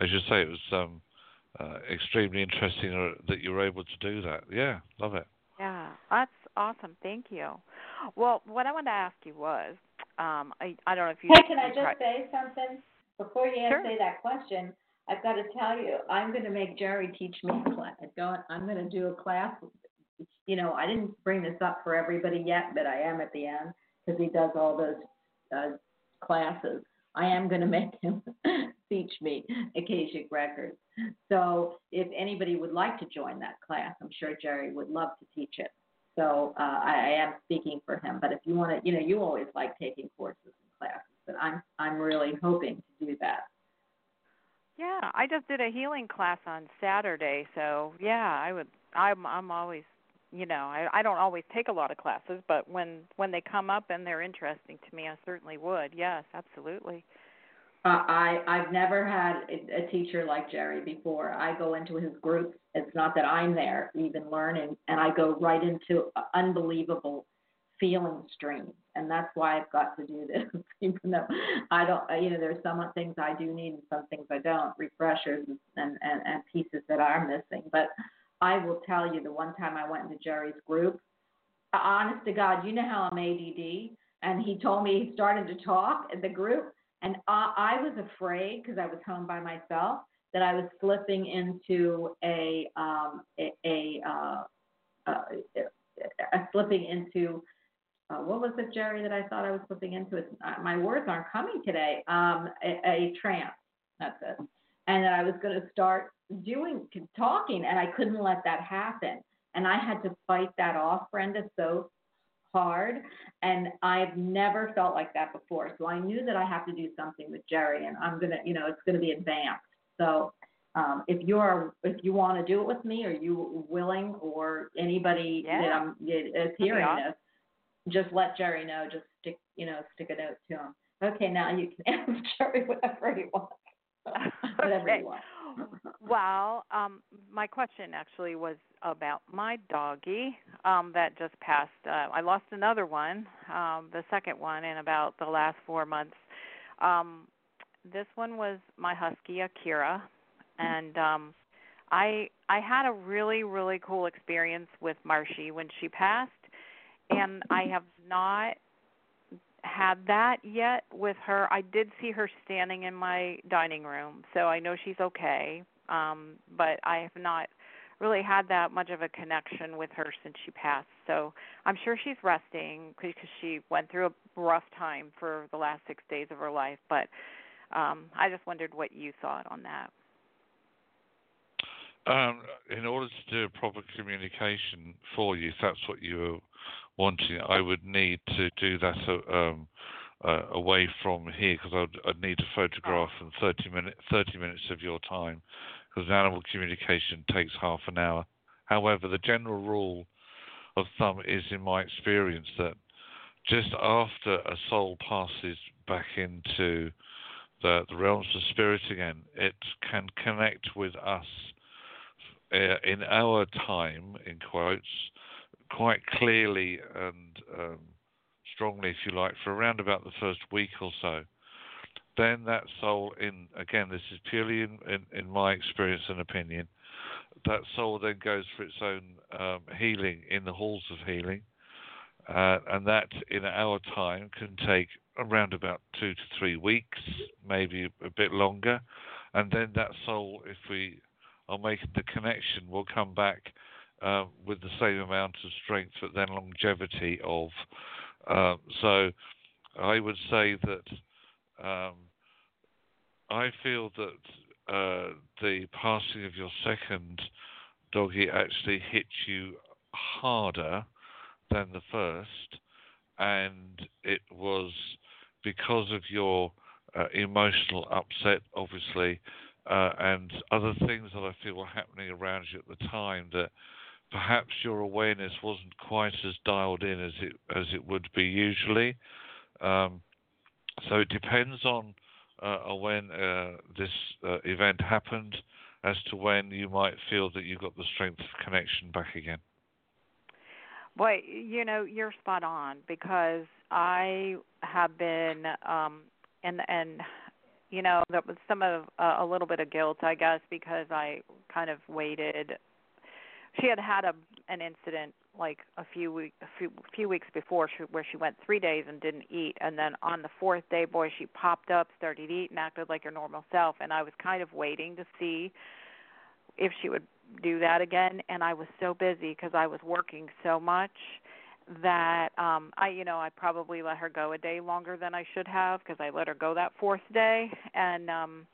as you say, it was um, uh, extremely interesting uh, that you were able to do that. Yeah, love it. Yeah, that's awesome. Thank you. Well, what I wanted to ask you was, um, I I don't know if you. Hey, can I just tried- say something before you Sure. answer that question? I've got to tell you, I'm going to make Jerry teach me a class. Going, I'm going to do a class. You know, I didn't bring this up for everybody yet, but I am at the end because he does all those uh, classes. I am going to make him teach me Akashic Records. So if anybody would like to join that class, I'm sure Jerry would love to teach it. So uh, I, I am speaking for him. But if you want to, you know, you always like taking courses and classes, but I'm I'm really hoping to do that. Yeah, I just did a healing class on Saturday, so yeah, I would. I'm I'm always, you know, I I don't always take a lot of classes, but when when they come up and they're interesting to me, I certainly would. Yes, absolutely. Uh, I I've never had a, teacher like Jerry before. I go into his groups. It's not that I'm there even learning, and I go right into unbelievable feeling streams, and that's why I've got to do this. even though I don't, you know, there's some things I do need and some things I don't, refreshers and and and pieces that are missing. But I will tell you, the one time I went into Jerry's group, honest to God, you know how I'm ADD, and he told me he started to talk in the group. And I, I was afraid because I was home by myself that I was slipping into a um, a, a, uh, uh, a slipping into uh, what was it, Jerry, that I thought I was slipping into? It's, uh, my words aren't coming today. Um, a, a trance. That's it. And that I was going to start doing talking, and I couldn't let that happen. And I had to fight that off, Brenda, so hard and I've never felt like that before. So I knew that I have to do something with Jerry and I'm gonna you know, it's gonna be advanced. So um, if you're if you want to do it with me, are you willing, or anybody Yeah. that I'm that is hearing awesome. this, just let Jerry know. Just stick you know stick a note to him. Okay, now you can ask Jerry whatever you want. whatever Okay. you want. Well, um, my question actually was about my doggy um, that just passed. Uh, I lost another one, um, the second one, in about the last four months. Um, this one was my husky Akira, and um, I I had a really really cool experience with Marshy when she passed, and I have not had that yet with her. I did see her standing in my dining room, so I know she's okay. Um, but I have not really had that much of a connection with her since she passed. So I'm sure she's resting because she went through a rough time for the last six days of her life. But um, I just wondered what you thought on that. Um, in order to do a proper communication for you, if that's what you're wanting, I would need to do that uh, um, uh, away from here because I'd, I'd need a photograph and 30, minute, 30 minutes of your time because animal communication takes half an hour. However, the general rule of thumb is, in my experience, that just after a soul passes back into the, the realms of spirit again, it can connect with us uh, in our time, in quotes, quite clearly and um, strongly, if you like, for around about the first week or so. Then that soul, in again, this is purely in, in, in my experience and opinion, that soul then goes for its own um, healing in the halls of healing, uh, and that in our time can take around about two to three weeks, maybe a bit longer, and then that soul, if we are making the connection, will come back uh, with the same amount of strength, but then longevity of. Uh, so, I would say that um, I feel that uh, the passing of your second doggy actually hit you harder than the first, and it was because of your uh, emotional upset, obviously, uh, and other things that I feel were happening around you at the time that perhaps your awareness wasn't quite as dialed in as it as it would be usually. Um, so it depends on uh, when uh, this uh, event happened as to when you might feel that you got the strength of connection back again. Boy, you know, you're spot on because I have been um and and you know, that was some of uh, a little bit of guilt, I guess, because I kind of waited. She had had a an incident like a few week a few few weeks before she, where she went 3 days and didn't eat. And then on the fourth day boy she popped up, started eating, and acted like her normal self. And I was kind of waiting to see if she would do that again. And I was so busy because I was working so much that um I you know I probably let her go a day longer than I should have because I let her go that fourth day. And um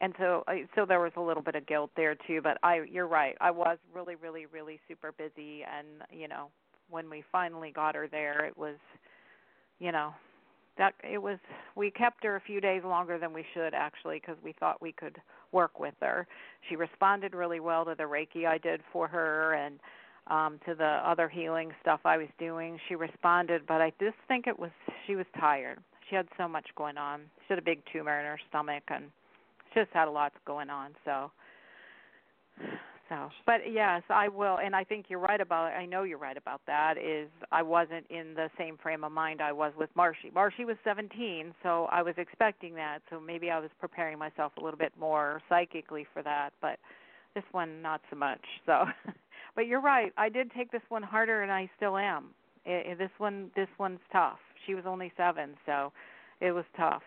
and so so there was a little bit of guilt there too but I you're right I was really really really super busy and you know when we finally got her there it was you know that it was we kept her a few days longer than we should actually because we thought we could work with her she responded really well to the reiki I did for her and um to the other healing stuff I was doing. She responded, but I just think it was she was tired. She had so much going on. She had a big tumor in her stomach and just had a lot going on. So so but yes, I will and I think you're right about I know you're right about that is I wasn't in the same frame of mind I was with Marshy. Marshy was 17, so I was expecting that. So maybe I was preparing myself a little bit more psychically for that, but this one not so much. So but you're right. I did take this one harder, and I still am. I, I- this one, this one's tough. She was only seven, so it was tough.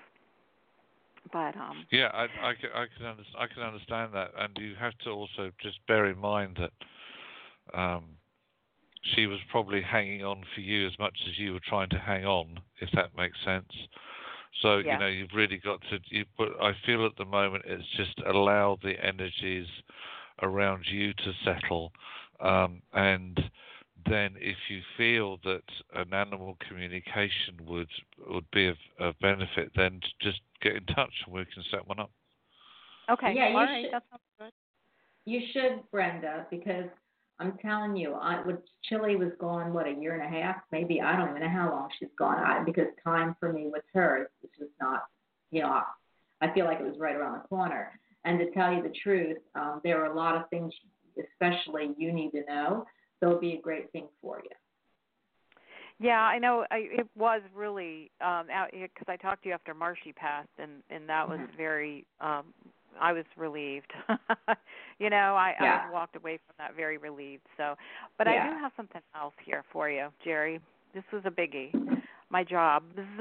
But um, Yeah, I, I, can, I can understand. I can understand that, and you have to also just bear in mind that um, she was probably hanging on for you as much as you were trying to hang on, if that makes sense. So Yeah. you know you've really got to. You, but I feel at the moment it's just allow the energies around you to settle, um, and then if you feel that an animal communication would would be of, of benefit, then just get in touch and we can set one up. Okay. Yeah, you All right. should- That sounds good. You should, Brenda, because I'm telling you, I would Chili was gone what a year and a half, maybe I don't even know how long she's gone. I, because time for me with her is just not, you know, I, I feel like it was right around the corner. And to tell you the truth, um, there are a lot of things, especially you need to know. It'll be a great thing for you. Yeah, I know. I, it was really um out because I talked to you after Marshy passed, and and that was Mhm. very. um I was relieved. you know, I, Yeah. I walked away from that very relieved. So, but I do have something else here for you, Jerry. This was a biggie. My jobs.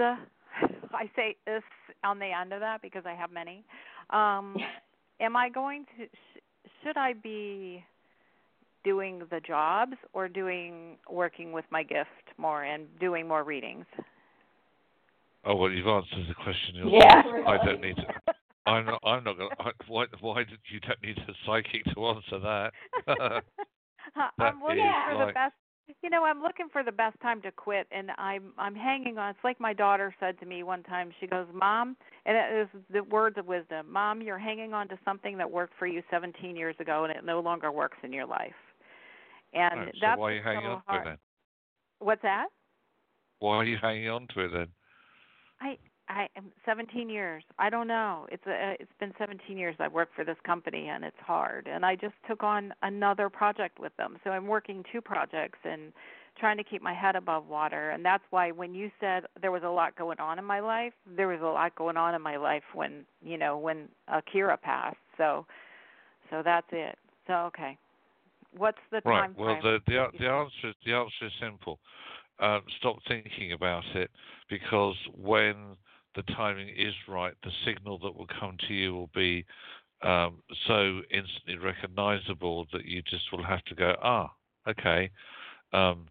I say this on the end of that because I have many. Um, am I going to? Sh- should I be doing the jobs or doing working with my gift more and doing more readings? Oh well, you've answered the question yourself. Yeah, I don't need to. I'm not. I'm not going. to Why? Why did you don't need a psychic to answer that? I'm looking for the best. You know, I'm looking for the best time to quit, and I'm I'm hanging on. It's like my daughter said to me one time. She goes, "Mom," and it is the words of wisdom. Mom, you're hanging on to something that worked for you 17 years ago, and it no longer works in your life. And so that's why are you hanging so on to it then? What's that? Why are you hanging on to it then? I I am 17 years. I don't know. It's a it's been 17 years I've worked for this company and it's hard. And I just took on another project with them. So I'm working two projects and trying to keep my head above water. And that's why when you said there was a lot going on in my life, there was a lot going on in my life when, you know, when Akira passed. So so that's it. So okay. What's the Right. time Well, frame? the the the answer is the answer is simple. Um, stop thinking about it because when the timing is right, the signal that will come to you will be um, so instantly recognizable that you just will have to go, ah, okay. Um,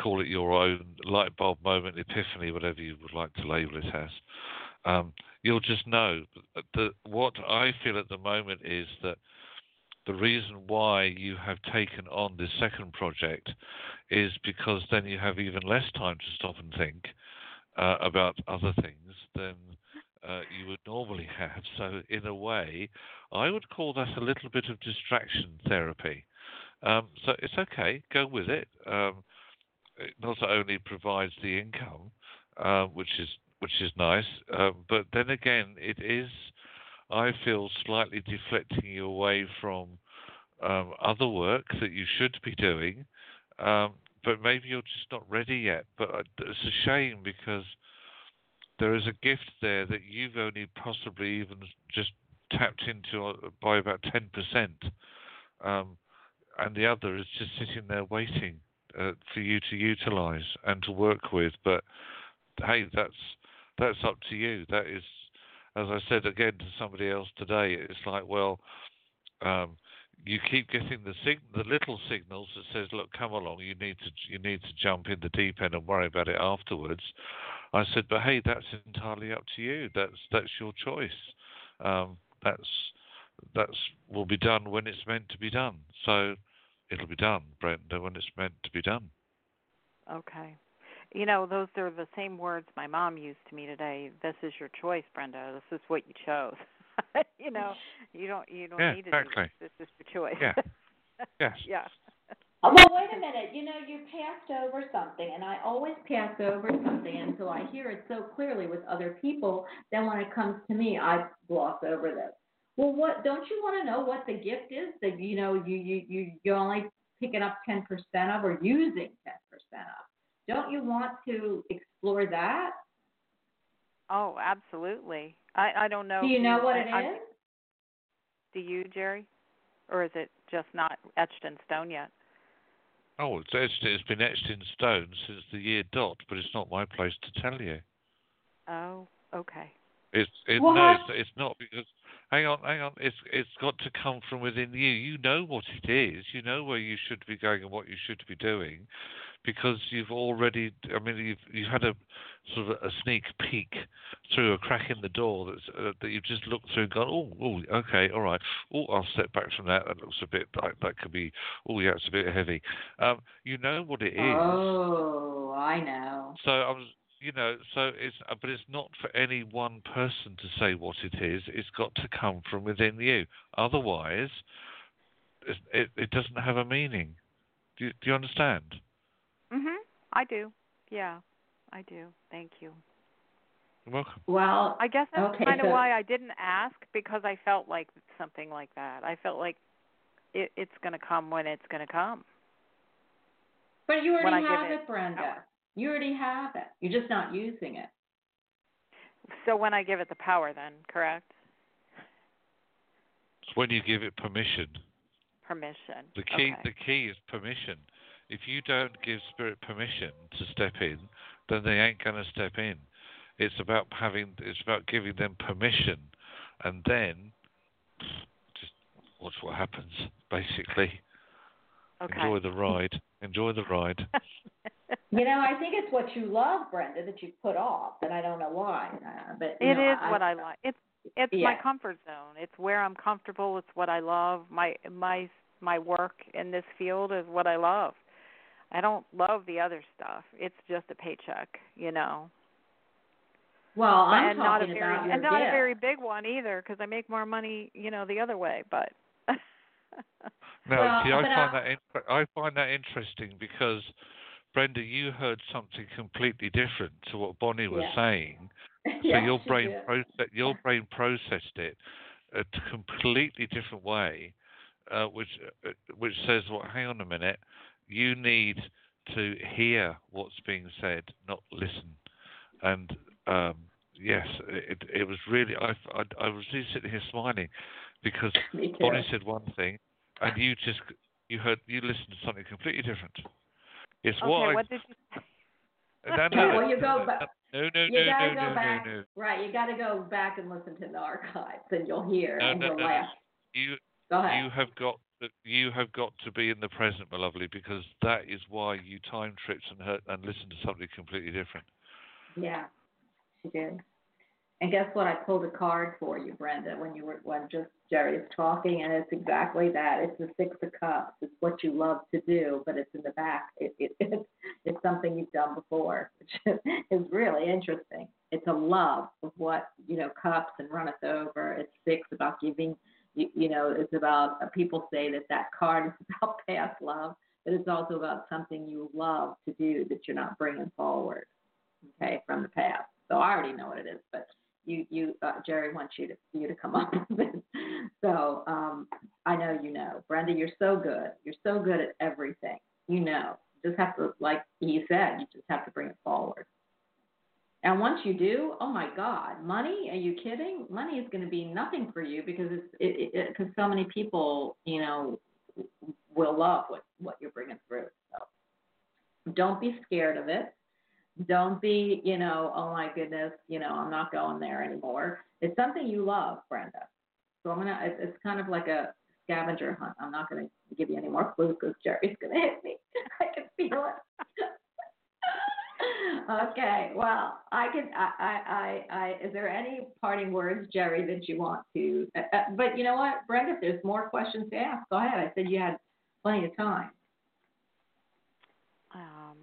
call it your own light bulb moment, epiphany, whatever you would like to label it as. Um, you'll just know. that what I feel at the moment is that the reason why you have taken on this second project is because then you have even less time to stop and think uh, about other things than uh, you would normally have. So, in a way, I would call that a little bit of distraction therapy. Um, so, it's okay, go with it. Um, it not only provides the income, uh, which is which is nice, uh, but then again, it is, I feel, slightly deflecting you away from um, other work that you should be doing, um, but maybe you're just not ready yet. But uh, it's a shame because there is a gift there that you've only possibly even just tapped into uh, by about ten percent, um, and the other is just sitting there waiting uh, for you to utilize and to work with. But hey, that's that's up to you. That is, as I said again to somebody else today, it's like, well, um, you keep getting the sig- the little signals that says, look, come along, you need to you need to jump in the deep end and worry about it afterwards. I said, but hey, that's entirely up to you. That's that's your choice. Um, that's that's will be done when it's meant to be done. So it'll be done, Brenda, when it's meant to be done. Okay. You know, those are the same words my mom used to me today. This is your choice, Brenda. This is what you chose. you know, you don't you don't Yeah, need to exactly. do this. This is your choice. Yeah. Yes. yeah. Oh, well, wait a minute. You know, you passed over something, and I always pass over something until I hear it so clearly with other people. Then when it comes to me, I gloss over this. Well, what don't you want to know what the gift is that you know you you you you're only picking up ten percent of or using ten percent of? Don't you want to explore that? Oh, absolutely. I I don't know. Do you know what I- it I- is? Do you, Jerry? Or is it just not etched in stone yet? Oh, it's etched, it's been etched in stone since the year dot, but it's not my place to tell you. Oh, okay. It's it, What? no, it's, it's not because. Hang on, hang on. It's it's got to come from within you. You know what it is. You know where you should be going and what you should be doing, because you've already. I mean, you've you've had a sort of a sneak peek through a crack in the door that's uh, that you've just looked through and gone, oh, oh, okay, all right. Oh, I'll step back from that. That looks a bit like that could be. Oh, yeah, it's a bit heavy. Um, you know what it is. Oh, I know. So I was, you know, so it's uh, but it's not for any one person to say what it is. It's got to come from within you. Otherwise, it it doesn't have a meaning. Do you, do you understand? Mhm. I do. Yeah, I do. Thank you. You're welcome. Well, I guess that's Okay, kind of so- why I didn't ask because I felt like something like that. I felt like it, it's going to come when it's going to come. but you already I have it it, Brenda. power. You already have it. You're just not using it. So when I give it the power, then correct It's when you give it permission. permission. The key Okay. the key is permission. If you don't give spirit permission to step in, then they ain't going to step in. It's about having it's about giving them permission, and then just watch what happens. Basically, okay. enjoy the ride. Enjoy the ride. You know, I think it's what you love, Brenda, that you put off, and I don't know why. Uh, but you It know, is what I like. It's it's my comfort zone. It's where I'm comfortable. It's what I love. My my my work in this field is what I love. I don't love the other stuff. It's just a paycheck, you know. Well, I'm and not a very about your and not a very big one either because I make more money, you know, the other way. But No, Well, see, I but find I- that I find that interesting because Brenda, you heard something completely different to what Bonnie was Yeah. saying. So Yes, your brain did. proce- your brain processed it a completely different way, uh, which uh, which says, "Well, hang on a minute, you need to hear what's being said, not listen." And um, yes, it it was really I, I I was really sitting here smiling because Bonnie said one thing, and you just you heard you listened to something completely different. It's okay, what I, did you no, no, Okay, well, you go back- no, no, you no, gotta no, go no, back. no, no. Right, you got to go back and listen to the archives, and you'll hear No, and no, you'll no. laugh. You Go ahead. you have got to, you have got to be in the present, my lovely, because that is why you time trips and hurt and listen to something completely different. Yeah, she did. And guess what? I pulled a card for you, Brenda, when you were when just Jerry is talking, and it's exactly that. It's the Six of Cups. It's what you love to do, but it's in the back. It, it, it's it's something you've done before, which is really interesting. It's a love of what you know, cups and runneth over. It's six about giving. You, you know, it's about uh, people say that that card is about past love, but it's also about something you love to do that you're not bringing forward okay, from the past. So I already know what it is, but you, you, uh, Jerry wants you to you to come up with it. So um, I know you know, Brenda. You're so good. You're so good at everything. You know, just have to, like he said, you just have to bring it forward. And once you do, oh my God, money? Are you kidding? Money is going to be nothing for you because it's it because so many people, you know, will love what what you're bringing through. So don't be scared of it don't be, you know, oh my goodness, you know, I'm not going there anymore. It's something you love, Brenda. So I'm gonna. It's, it's kind of like a scavenger hunt. I'm not gonna give you any more clues because Jerry's gonna hit me. I can feel it. Okay. Well, I can. I, I. I. I. Is there any parting words, Jerry, that you want to? Uh, uh, but you know what, Brenda, if there's more questions to ask, go ahead. I said you had plenty of time. Um,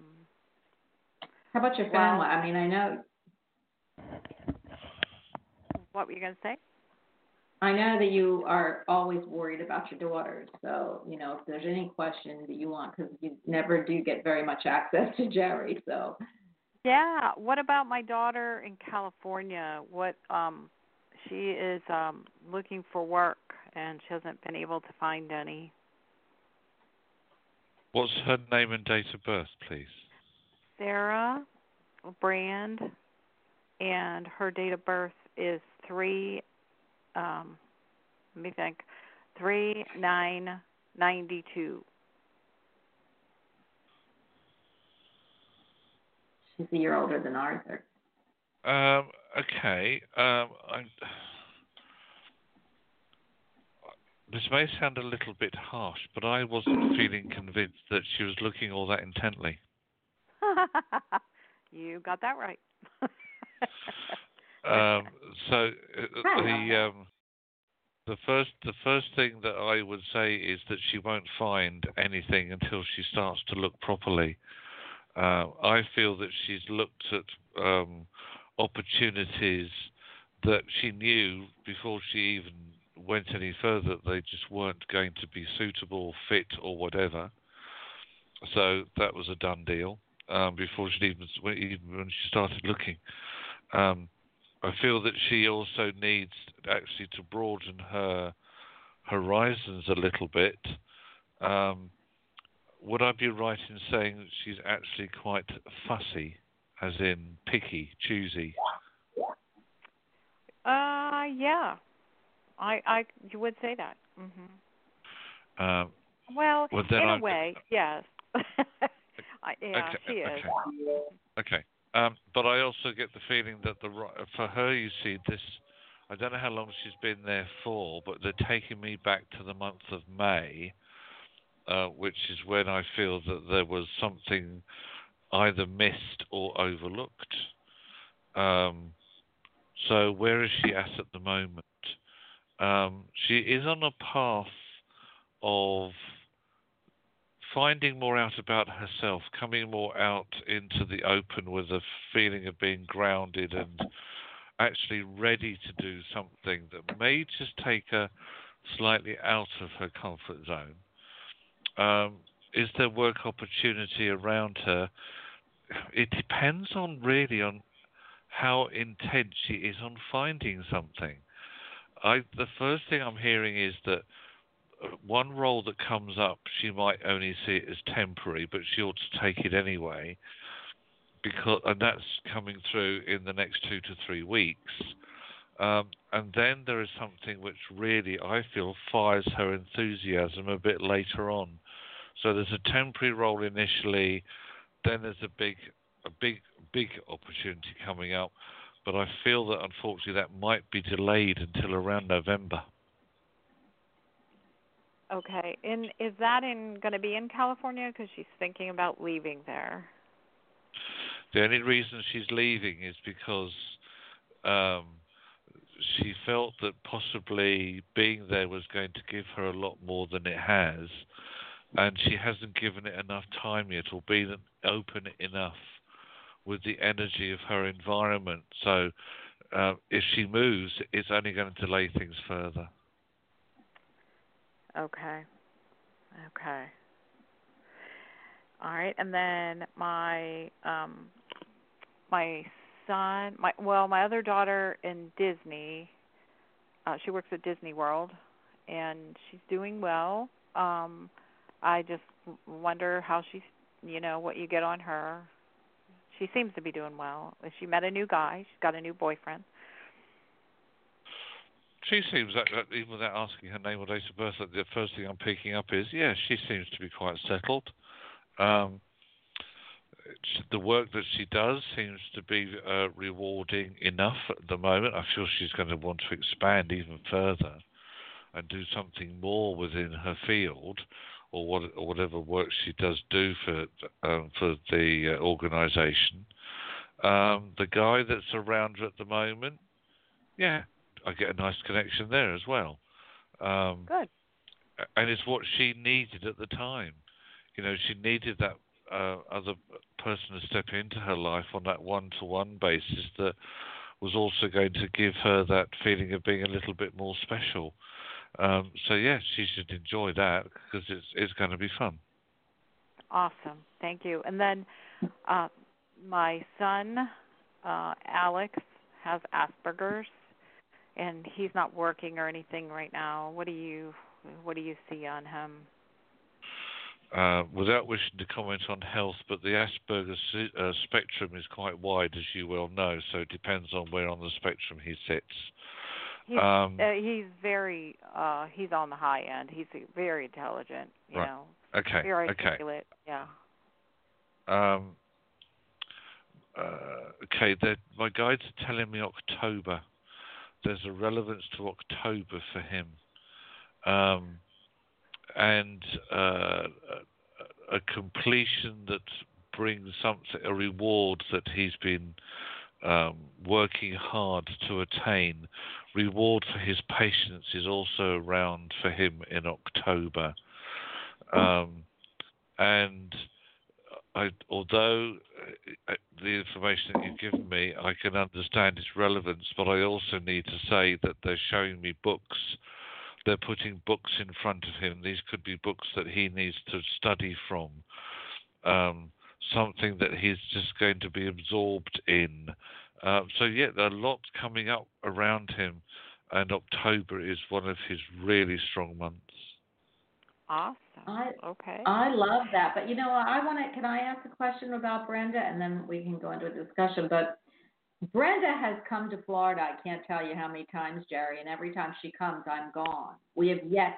How about your Well- family? I mean, I know what were you going to say? I know that you are always worried about your daughters. So, you know, if there's any question that you want, because you never do get very much access to Jerry. So, Yeah. What about my daughter in California? What um she is um looking for work and she hasn't been able to find any. What's her name and date of birth, please? Sarah Brand and her date of birth is 3 um let me think. 3992. she's a year older than Arthur. Um, okay. Um, I'm, this may sound a little bit harsh, but I wasn't feeling convinced that she was looking all that intently. you got that right. Um, so uh, the um, the first the first thing that I would say is that she won't find anything until she starts to look properly. Uh, I feel that she's looked at um, opportunities that she knew before she even went any further they just weren't going to be suitable, fit, or whatever. So that was a done deal um, before she even, even when she started looking. Um, I feel that she also needs actually to broaden her horizons a little bit. Um, would I be right in saying that she's actually quite fussy, as in picky, choosy? Uh, yeah, I, I, you would say that. Mm-hmm. Um, well, well, in I- a way, yes. I, yeah, Okay, she is. okay. Okay. Um, but I also get the feeling that the for her, you see, this. I don't know how long she's been there for, but they're taking me back to the month of May, uh, which is when I feel that there was something either missed or overlooked. Um, so where is she at at the moment? Um, she is on a path of finding more out about herself, coming more out into the open with a feeling of being grounded and actually ready to do something that may just take her slightly out of her comfort zone. Um, is there work opportunity around her? It depends on really on how intent she is on finding something. I the first thing I'm hearing is that one role that comes up, she might only see it as temporary, but she ought to take it anyway, because and that's coming through in the next two to three weeks. Um, and then there is something which really I feel fires her enthusiasm a bit later on. So there's a temporary role initially, then there's a big, a big, big opportunity coming up. But I feel that unfortunately that might be delayed until around November. Okay, and is that in going to be in California? Because she's thinking about leaving there. The only reason she's leaving is because um, she felt that possibly being there was going to give her a lot more than it has, and she hasn't given it enough time yet or been open enough with the energy of her environment. So uh, if she moves, it's only going to delay things further. Okay. Okay. All right, and then my um my son, my well, my other daughter in Disney. Uh she works at Disney World and she's doing well. Um I just wonder how she's, you know, what you get on her. She seems to be doing well. She met a new guy. She's got a new boyfriend. She seems that even without asking her name or date of birth, that the first thing I'm picking up is yeah, she seems to be quite settled. Um, the work that she does seems to be uh, rewarding enough at the moment. I feel she's going to want to expand even further and do something more within her field or, what, or whatever work she does do for um, for the uh, organisation. Um, the guy that's around her at the moment, yeah, I get a nice connection there as well. Um, Good. and it's what she needed at the time. You know, she needed that uh, other person to step into her life on that one-to-one basis that was also going to give her that feeling of being a little bit more special. Um, so yeah, she should enjoy that because it's it's going to be fun. Awesome. Thank you. And then uh my son uh Alex has Asperger's and he's not working or anything right now. What do you what do you see on him? Uh, without wishing to comment on health, but the Asperger's uh, spectrum is quite wide, as you well know. So it depends on where on the spectrum he sits. He's Um, uh, he's very uh he's on the high end. He's very intelligent, you Right. know. Okay. Very Okay. articulate. Yeah. Um, uh, okay, my guides are telling me October. There's a relevance to October for him, um, and uh, a, completion that brings something, a reward that he's been um, working hard to attain. Reward for his patience is also around for him in October, um, and I, although uh, the information that you've given me, I can understand its relevance, but I also need to say that they're showing me books. They're putting books in front of him. These could be books that he needs to study from, um, something that he's just going to be absorbed in. Uh, so, yeah, there are lots coming up around him, and October is one of his really strong months. Awesome. I okay. I love that. But you know, I want to. Can I ask a question about Brenda, and then we can go into a discussion. But Brenda has come to Florida. I can't tell you how many times, Jerry, and every time she comes, I'm gone. We have yet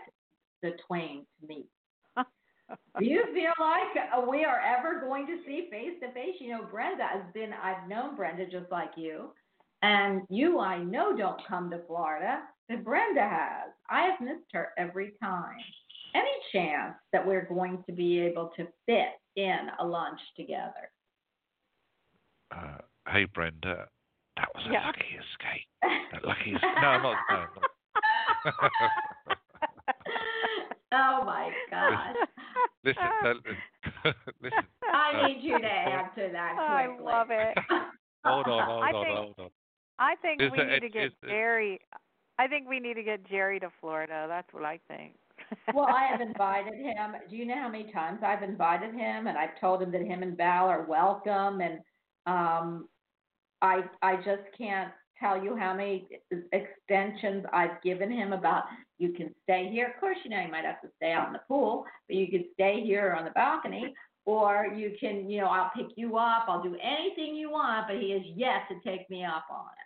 the twain to meet. Do you feel like we are ever going to see face to face? You know, Brenda has been. I've known Brenda just like you, and you, I know, don't come to Florida, but Brenda has. I have missed her every time any chance that we're going to be able to fit in a lunch together? Uh, hey, Brenda, that was a Yeah. lucky escape. That lucky escape. No, I'm not. No, not. oh my gosh. Listen, uh, listen. I uh, need you to answer that I love it. Hold on, hold I on, think- hold on. I think Is we there- need to get is- Jerry. I think we need to get Jerry to Florida. That's what I think. Well, I have invited him. Do you know how many times I've invited him, and I've told him that him and Val are welcome, and um, I I just can't tell you how many extensions I've given him about you can stay here. Of course, you know you might have to stay out in the pool, but you can stay here on the balcony, or you can, you know, I'll pick you up. I'll do anything you want, but he is yet to take me up on it.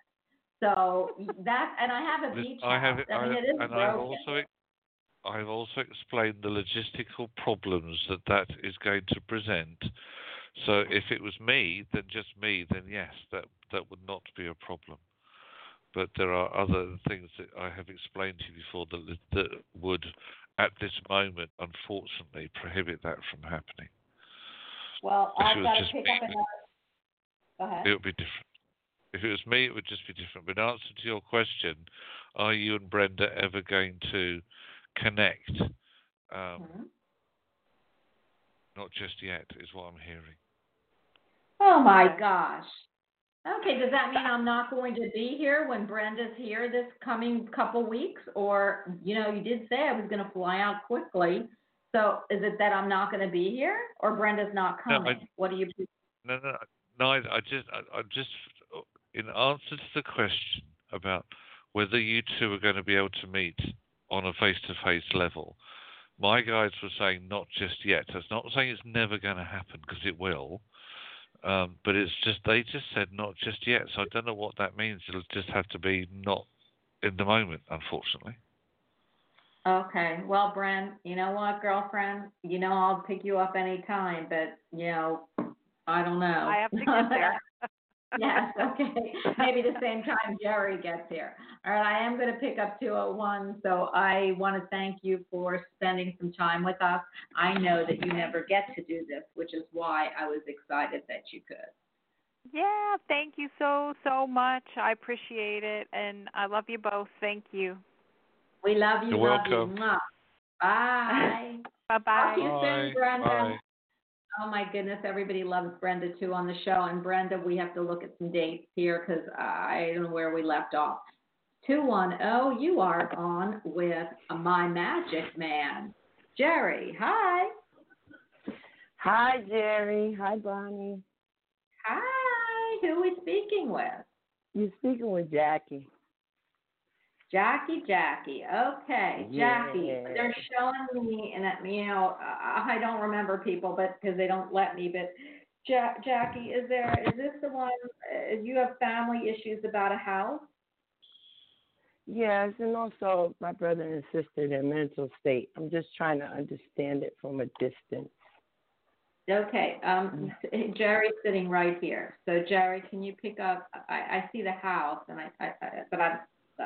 So that, and I have a beach I have, house. I, I mean, it is and broken. I've also, I've also explained the logistical problems that that is going to present. So if it was me, then just me, then yes, that that would not be a problem. But there are other things that I have explained to you before that that would, at this moment, unfortunately, prohibit that from happening. Well, If I've got to pick me, up another. Go ahead. It would be different. If it was me, it would just be different. But in answer to your question, are you and Brenda ever going to connect? Um, Mhm. Not just yet, is what I'm hearing. Oh my gosh. Okay, does that mean I'm not going to be here when Brenda's here this coming couple weeks? Or, you know, you did say I was going to fly out quickly. So is it that I'm not going to be here or Brenda's not No, I- coming? what do you No, no, no. I, I just, I, I just, in answer to the question about whether you two are going to be able to meet on a face-to-face level, my guides were saying not just yet. That's not saying it's never going to happen because it will. Um, but it's just they just said not just yet. So I don't know what that means. It'll just have to be not in the moment, unfortunately. Okay. Well, Bren, you know what, girlfriend? You know I'll pick you up anytime, but, you know, I don't know. I have to get there. Yes, okay. Maybe the same time Jerry gets here. All right, I am going to pick up 201, so I want to thank you for spending some time with us. I know that you never get to do this, which is why I was excited that you could. Yeah, thank you so so much. I appreciate it, and I love you both. Thank you. We love you, You're love welcome. you. Mwah. Bye. Bye Talk to bye. you soon, Bye. Brenda. Bye. Oh my goodness, everybody loves Brenda too on the show. And Brenda, we have to look at some dates here because I don't know where we left off. 210, you are on with My Magic Man. Jerry, hi. Hi, Jerry. Hi, Bonnie. Hi. Who are we speaking with? You're speaking with Jackie. Jackie, Jackie. Okay, Jackie. Yeah. They're showing me, and uh, you know, I don't remember people, but because they don't let me. But ja- Jackie, is there? Is this the one? Uh, you have family issues about a house? Yes, and also my brother and sister, their mental state. I'm just trying to understand it from a distance. Okay. Um, Jerry's sitting right here. So Jerry, can you pick up? I, I see the house, and I, I, I but I,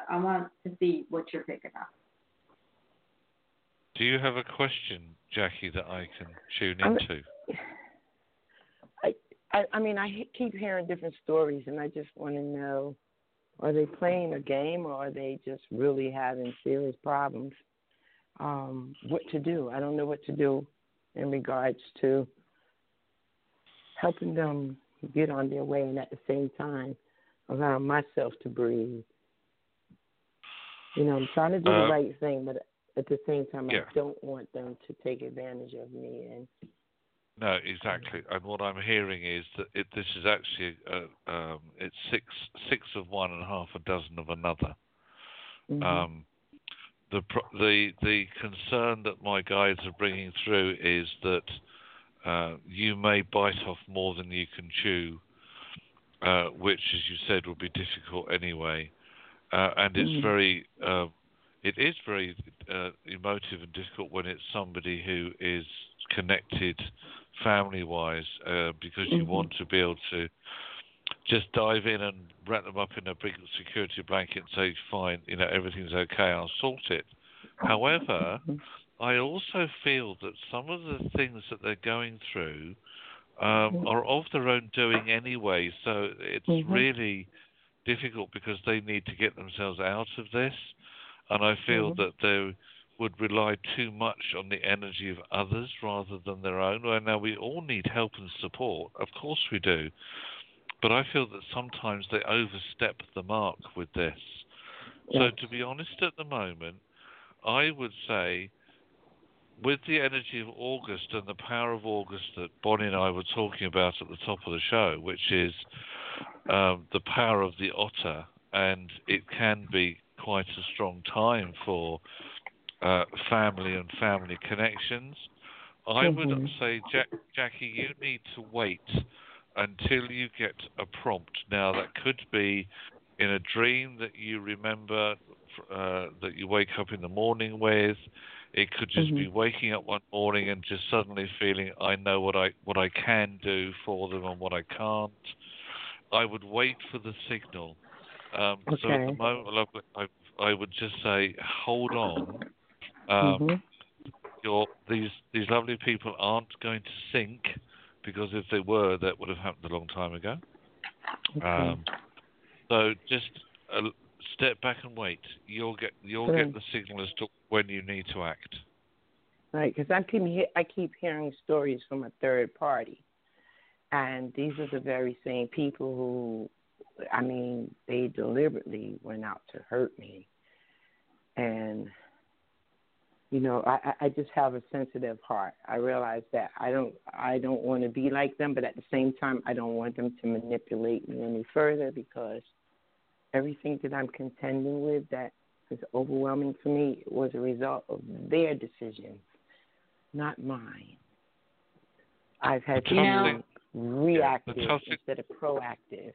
I want to see what you're picking up. Do you have a question, Jackie, that I can tune into? I, I mean, I keep hearing different stories, and I just want to know: are they playing a game, or are they just really having serious problems? Um, what to do? I don't know what to do in regards to helping them get on their way, and at the same time, allowing myself to breathe. You know, I'm trying to do Uh, the right thing, but at the same time, Yeah. I don't want them to take advantage of me. And No, exactly. And what I'm hearing is that it, this is actually uh, um, it's six six of one and half a dozen of another. mhm. Um, the the the concern that my guides are bringing through is that uh, you may bite off more than you can chew, uh, which, as you said, will be difficult anyway. Uh, and it's Mm. very uh, it is very uh, emotive and difficult when it's somebody who is connected family wise uh, because you Mhm. want to be able to just dive in and wrap them up in a big security blanket and say, fine, you know, everything's okay, I'll sort it. However, Mhm. I also feel that some of the things that they're going through um, Mhm. are of their own doing anyway, so it's Mhm. really difficult because they need to get themselves out of this. And I feel Mhm. that they would rely too much on the energy of others rather than their own. Well, now we all need help and support, of course we do. But I feel that sometimes they overstep the mark with this. So, to be honest, at the moment, I would say, with the energy of August and the power of August that Bonnie and I were talking about at the top of the show, which is um, the power of the otter, and it can be quite a strong time for uh, family and family connections. I would Mhm. say, Jack, Jackie, you need to wait until you get a prompt. Now, that could be in a dream that you remember uh, that you wake up in the morning with. It could just be Mhm. waking up one morning and just suddenly feeling, I know what I what I can do for them and what I can't. I would wait for the signal. Um, So at the moment, I, I would just say, hold on. Um, Mhm. your these these lovely people aren't going to sink because if they were, that would have happened a long time ago. Okay. Um, so just uh, step back and wait. You'll get you'll get the signal as to when you need to act. Right, because I keep I keep hearing stories from a third party, and these are the very same people who, I mean, they deliberately went out to hurt me, and you know, I I- I just have a sensitive heart. I realize that I don't I don't want to be like them, but at the same time, I don't want them to manipulate me any further because everything that I'm contending with that is overwhelming for me was a result of their decisions, not mine. I've had The to tough be thing- reactive the tough instead of proactive.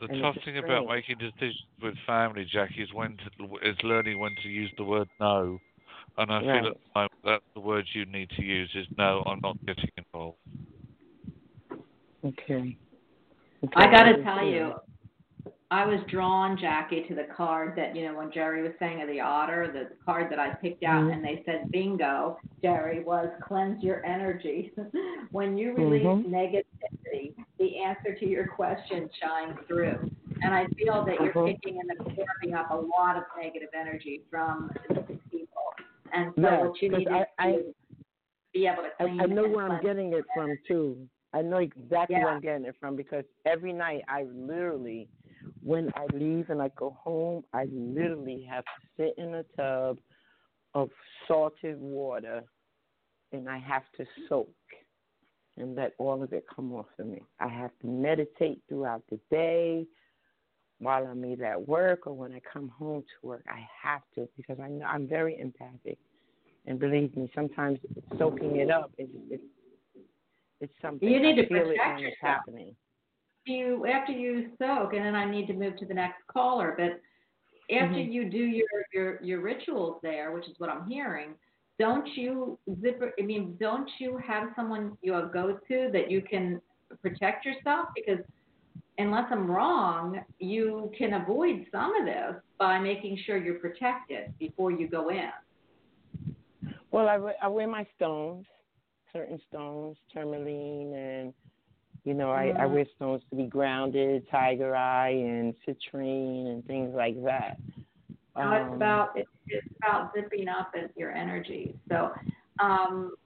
The And tough it's thing about making decisions with family, Jackie, is when to, is learning when to use the word no. And I feel Right. at the moment that's the word you need to use is no. I'm not getting involved. Okay. okay. I got to understand. tell you, I was drawn, Jackie, to the card that, you know, when Jerry was saying of the otter, the card that I picked out, Mhm. and they said, bingo, Jerry, was cleanse your energy. when you release Mhm. negativity, the answer to your question shines through. And I feel that you're Mhm. picking and absorbing up a lot of negative energy from people. And so Yeah, what you need I- to I- do be able to I, clean I know where I'm getting it from too. I know exactly where I'm getting it from because every night I literally, when I leave and I go home, I literally have to sit in a tub of salted water and I have to soak and let all of it come off of me. I have to meditate throughout the day while I'm either at work or when I come home to work. I have to because I know I'm very empathic. And believe me, sometimes soaking it up is it's it's something You need I to feel it when it's happening. You after you soak, and then I need to move to the next caller. But after Mhm. you do your your your rituals there, which is what I'm hearing, don't you zipper? I mean, don't you have someone you go to that you can protect yourself? Because unless I'm wrong, you can avoid some of this by making sure you're protected before you go in. Well, I, I wear my stones, certain stones, tourmaline, and you know, I, I Mhm. wear stones to be grounded, tiger eye, and citrine, and things like that. No, it's Um, about it's, it's about zipping up in your energy. So, um,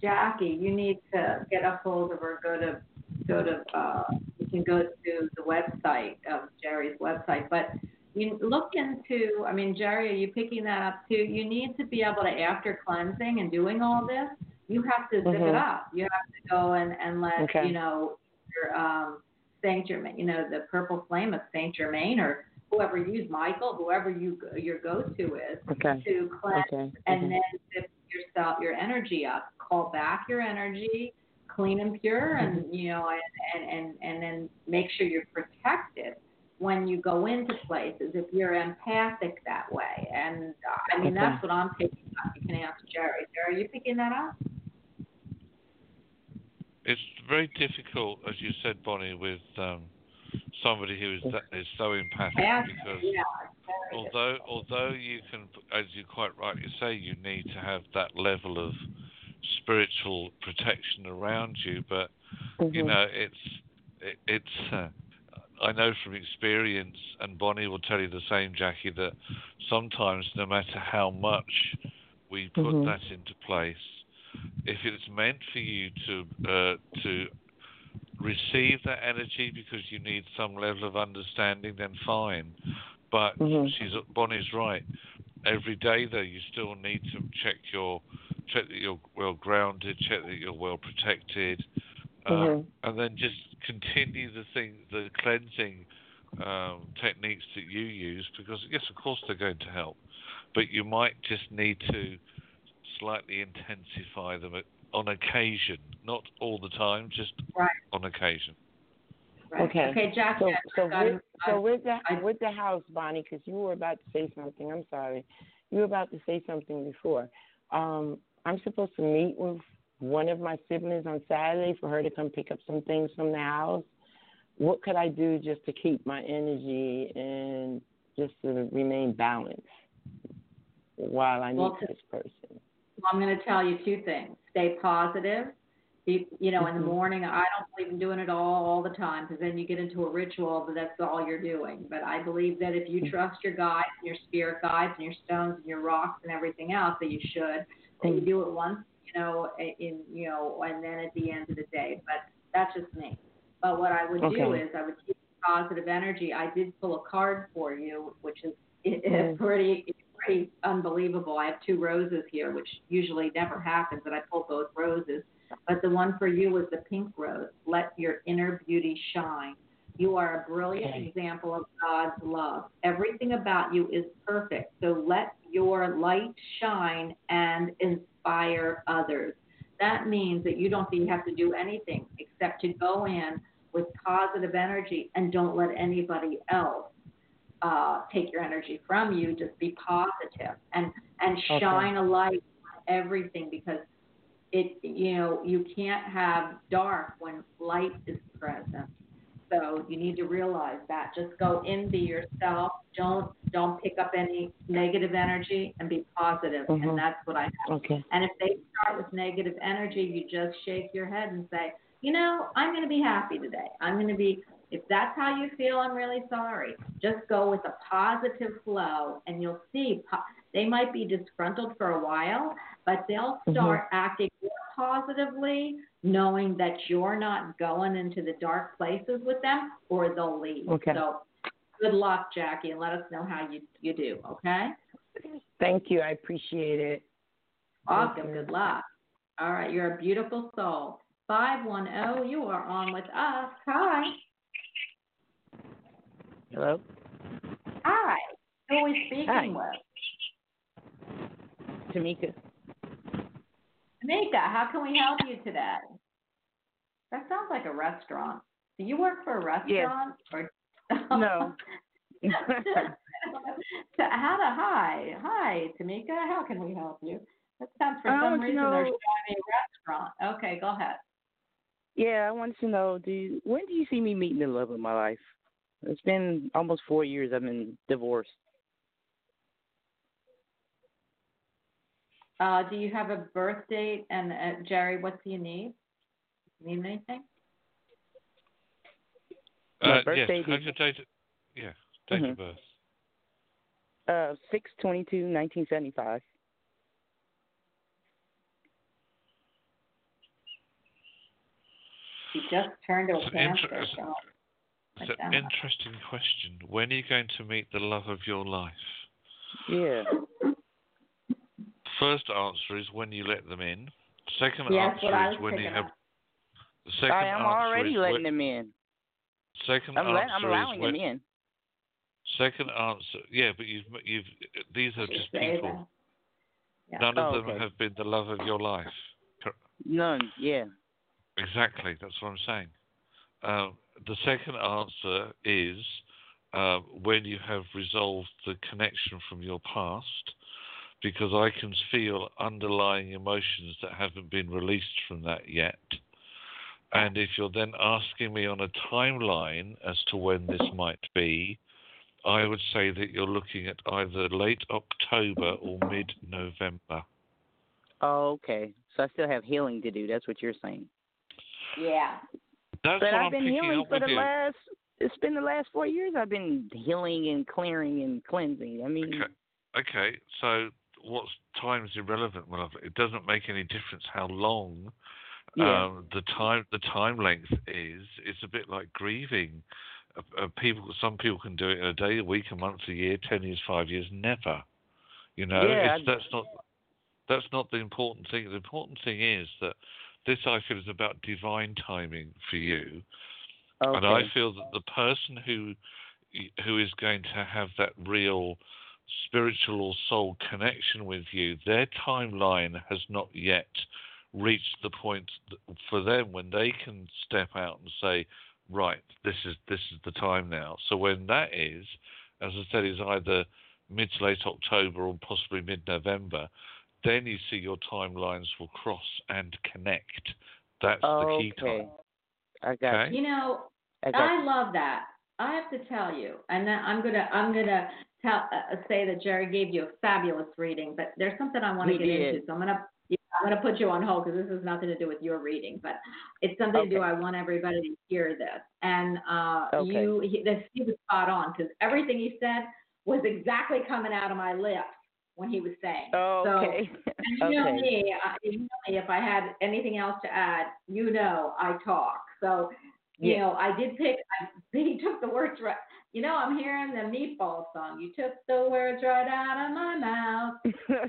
Jackie, you need to get a hold of her. Go to go to uh, you can go to the website of Jerry's website, but you look into. I mean, Jerry, are you picking that up too? You need to be able to after cleansing and doing all this. You have to zip Mhm. it up. You have to go and and let Okay. you know your um, Saint Germain, you know, the purple flame of Saint Germain or whoever you use, Michael, whoever you your go-to is Okay. to cleanse Okay. and mhm. then zip yourself your energy up. Call back your energy, clean and pure, and Mm-hmm. you know, and and and, and then make sure you're protected when you go into places if you're empathic that way. And uh, I mean, Okay. that's what I'm picking up. You can ask Jerry. Jerry, are you picking that up? It's very difficult, as you said, Bonnie, with um, somebody who is that, is so empathic because although although you can, as you quite rightly say, you need to have that level of spiritual protection around you, but you Mhm. know it's it, it's. Uh, I know from experience, and Bonnie will tell you the same, Jackie, that sometimes no matter how much we put Mhm. that into place, if it's meant for you to uh, to receive that energy because you need some level of understanding, then fine. But Mhm. she's Bonnie's right. Every day, though, you still need to check your check that you're well grounded, check that you're well protected, uh, Mhm. and then just continue the thing, the cleansing um, techniques that you use, because yes, of course they're going to help, but you might just need to slightly intensify them on occasion, not all the time, just Right. on occasion. Right. Okay. Okay, Jackie. So, I- so with, so with the I- with the house, Bonnie, because you were about to say something. I'm sorry, you were about to say something before. Um, I'm supposed to meet with one of my siblings on Saturday for her to come pick up some things from the house. What could I do just to keep my energy and just to remain balanced while I meet Well, this person? Well, I'm going to tell you two things. Stay positive. You, you know, in the Mhm. morning, I don't believe in doing it all all the time because then you get into a ritual that that's all you're doing. But I believe that if you Mhm. trust your guides, and your spirit guides, and your stones and your rocks and everything else, that you should, that you Mhm. do it once, you know, in you know, and then at the end of the day. But that's just me. But what I would do is I would keep positive energy. I did pull a card for you, which is it, pretty pretty unbelievable. I have two roses here, which usually never happens, and I pulled both roses. But the one for you was the pink rose. Let your inner beauty shine. You are a brilliant Okay. example of God's love. Everything about you is perfect. So let your light shine and inspire others. That means that you don't think you have to do anything except to go in with positive energy and don't let anybody else uh, take your energy from you. Just be positive and and Okay. shine a light on everything because it you know you can't have dark when light is present. So you need to realize that. Just go into yourself. Don't don't pick up any negative energy and be positive. Mhm. And that's what I have. Okay. And if they start with negative energy, you just shake your head and say, you know, I'm going to be happy today. I'm going to be, if that's how you feel, I'm really sorry. Just go with a positive flow and you'll see po- they might be disgruntled for a while, but they'll Mhm. start acting more positively, knowing that you're not going into the dark places with them or they'll leave. Okay. So good luck, Jackie, and let us know how you, you do, okay? Thank you. I appreciate it. Awesome. Good luck. All right. You're a beautiful soul. 510, you are on with us. Hi. Hello. Hi. Who are we speaking Hi. with? Tamika. Tamika, how can we help you today? That sounds like a restaurant. Do you work for a restaurant? Yes. Or... No. So how to hi. Hi, Tamika. How can we help you? That sounds for some um, want to reason they're know- showing a restaurant. Okay, go ahead. Yeah, I wanted to know, do you, when do you see me meeting the love of my life? It's been almost four years I've been divorced. Uh, do you have a birth date? And uh, Jerry, what do you need? Need anything? My Uh, birthday yes, have is- your date, yeah, date Mhm. of birth. Uh, six twenty two, nineteen seventy five. She just turned to a It's an cancer. inter- it's- like an that. interesting question. When are you going to meet the love of your life? Yeah. First answer is when you let them in. Second I answer is when you have. up. The second I am already letting when, them in. Second I'm, answer I'm allowing is when, them in. Second answer, yeah, but you've you've these are just people. Yeah. None of Oh, them okay. have been the love of your life. None. Yeah. Exactly, that's what I'm saying. Um, the second answer is uh, when you have resolved the connection from your past, because I can feel underlying emotions that haven't been released from that yet. And if you're then asking me on a timeline as to when this might be, I would say that you're looking at either late October or mid November. Oh, okay. So I still have healing to do. That's what you're saying. Yeah. That's but what I've I'm been healing for the you. last. It's been the last four years. I've been healing and clearing and cleansing. I mean, Okay. Okay. So what's time's irrelevant, my love. It doesn't make any difference how long yeah. um, the time the time length is. It's a bit like grieving. Uh, uh, people, some people can do it in a day, a week, a month, a year, ten years, five years, never. You know, Yeah, it's, that's not that's not the important thing. The important thing is that this, I feel, is about divine timing for you. okay. And I feel that the person who who is going to have that real spiritual or soul connection with you, their timeline has not yet reached the point for them when they can step out and say, right, this is this is the time now. So when that is, as I said, is either mid to late October or possibly mid November, then you see your timelines will cross and connect. That's the key okay. time. I got Okay. you. You know, I got I love that. I have to tell you, and then I'm gonna I'm gonna tell uh, say that Jerry gave you a fabulous reading, but there's something I want to get did. into, so I'm gonna yeah, I'm gonna put you on hold because this has nothing to do with your reading, but it's something to do. I want everybody to hear this, and uh, Okay. you he, this, he was spot on because everything he said was exactly coming out of my lips when he was saying. Oh, okay. and you know okay. me, I, you know me. If I had anything else to add, you know I talk. So, you Yeah. know, I did pick. I, he took the words right. You know, I'm hearing the meatball song. You took the words right out of my mouth.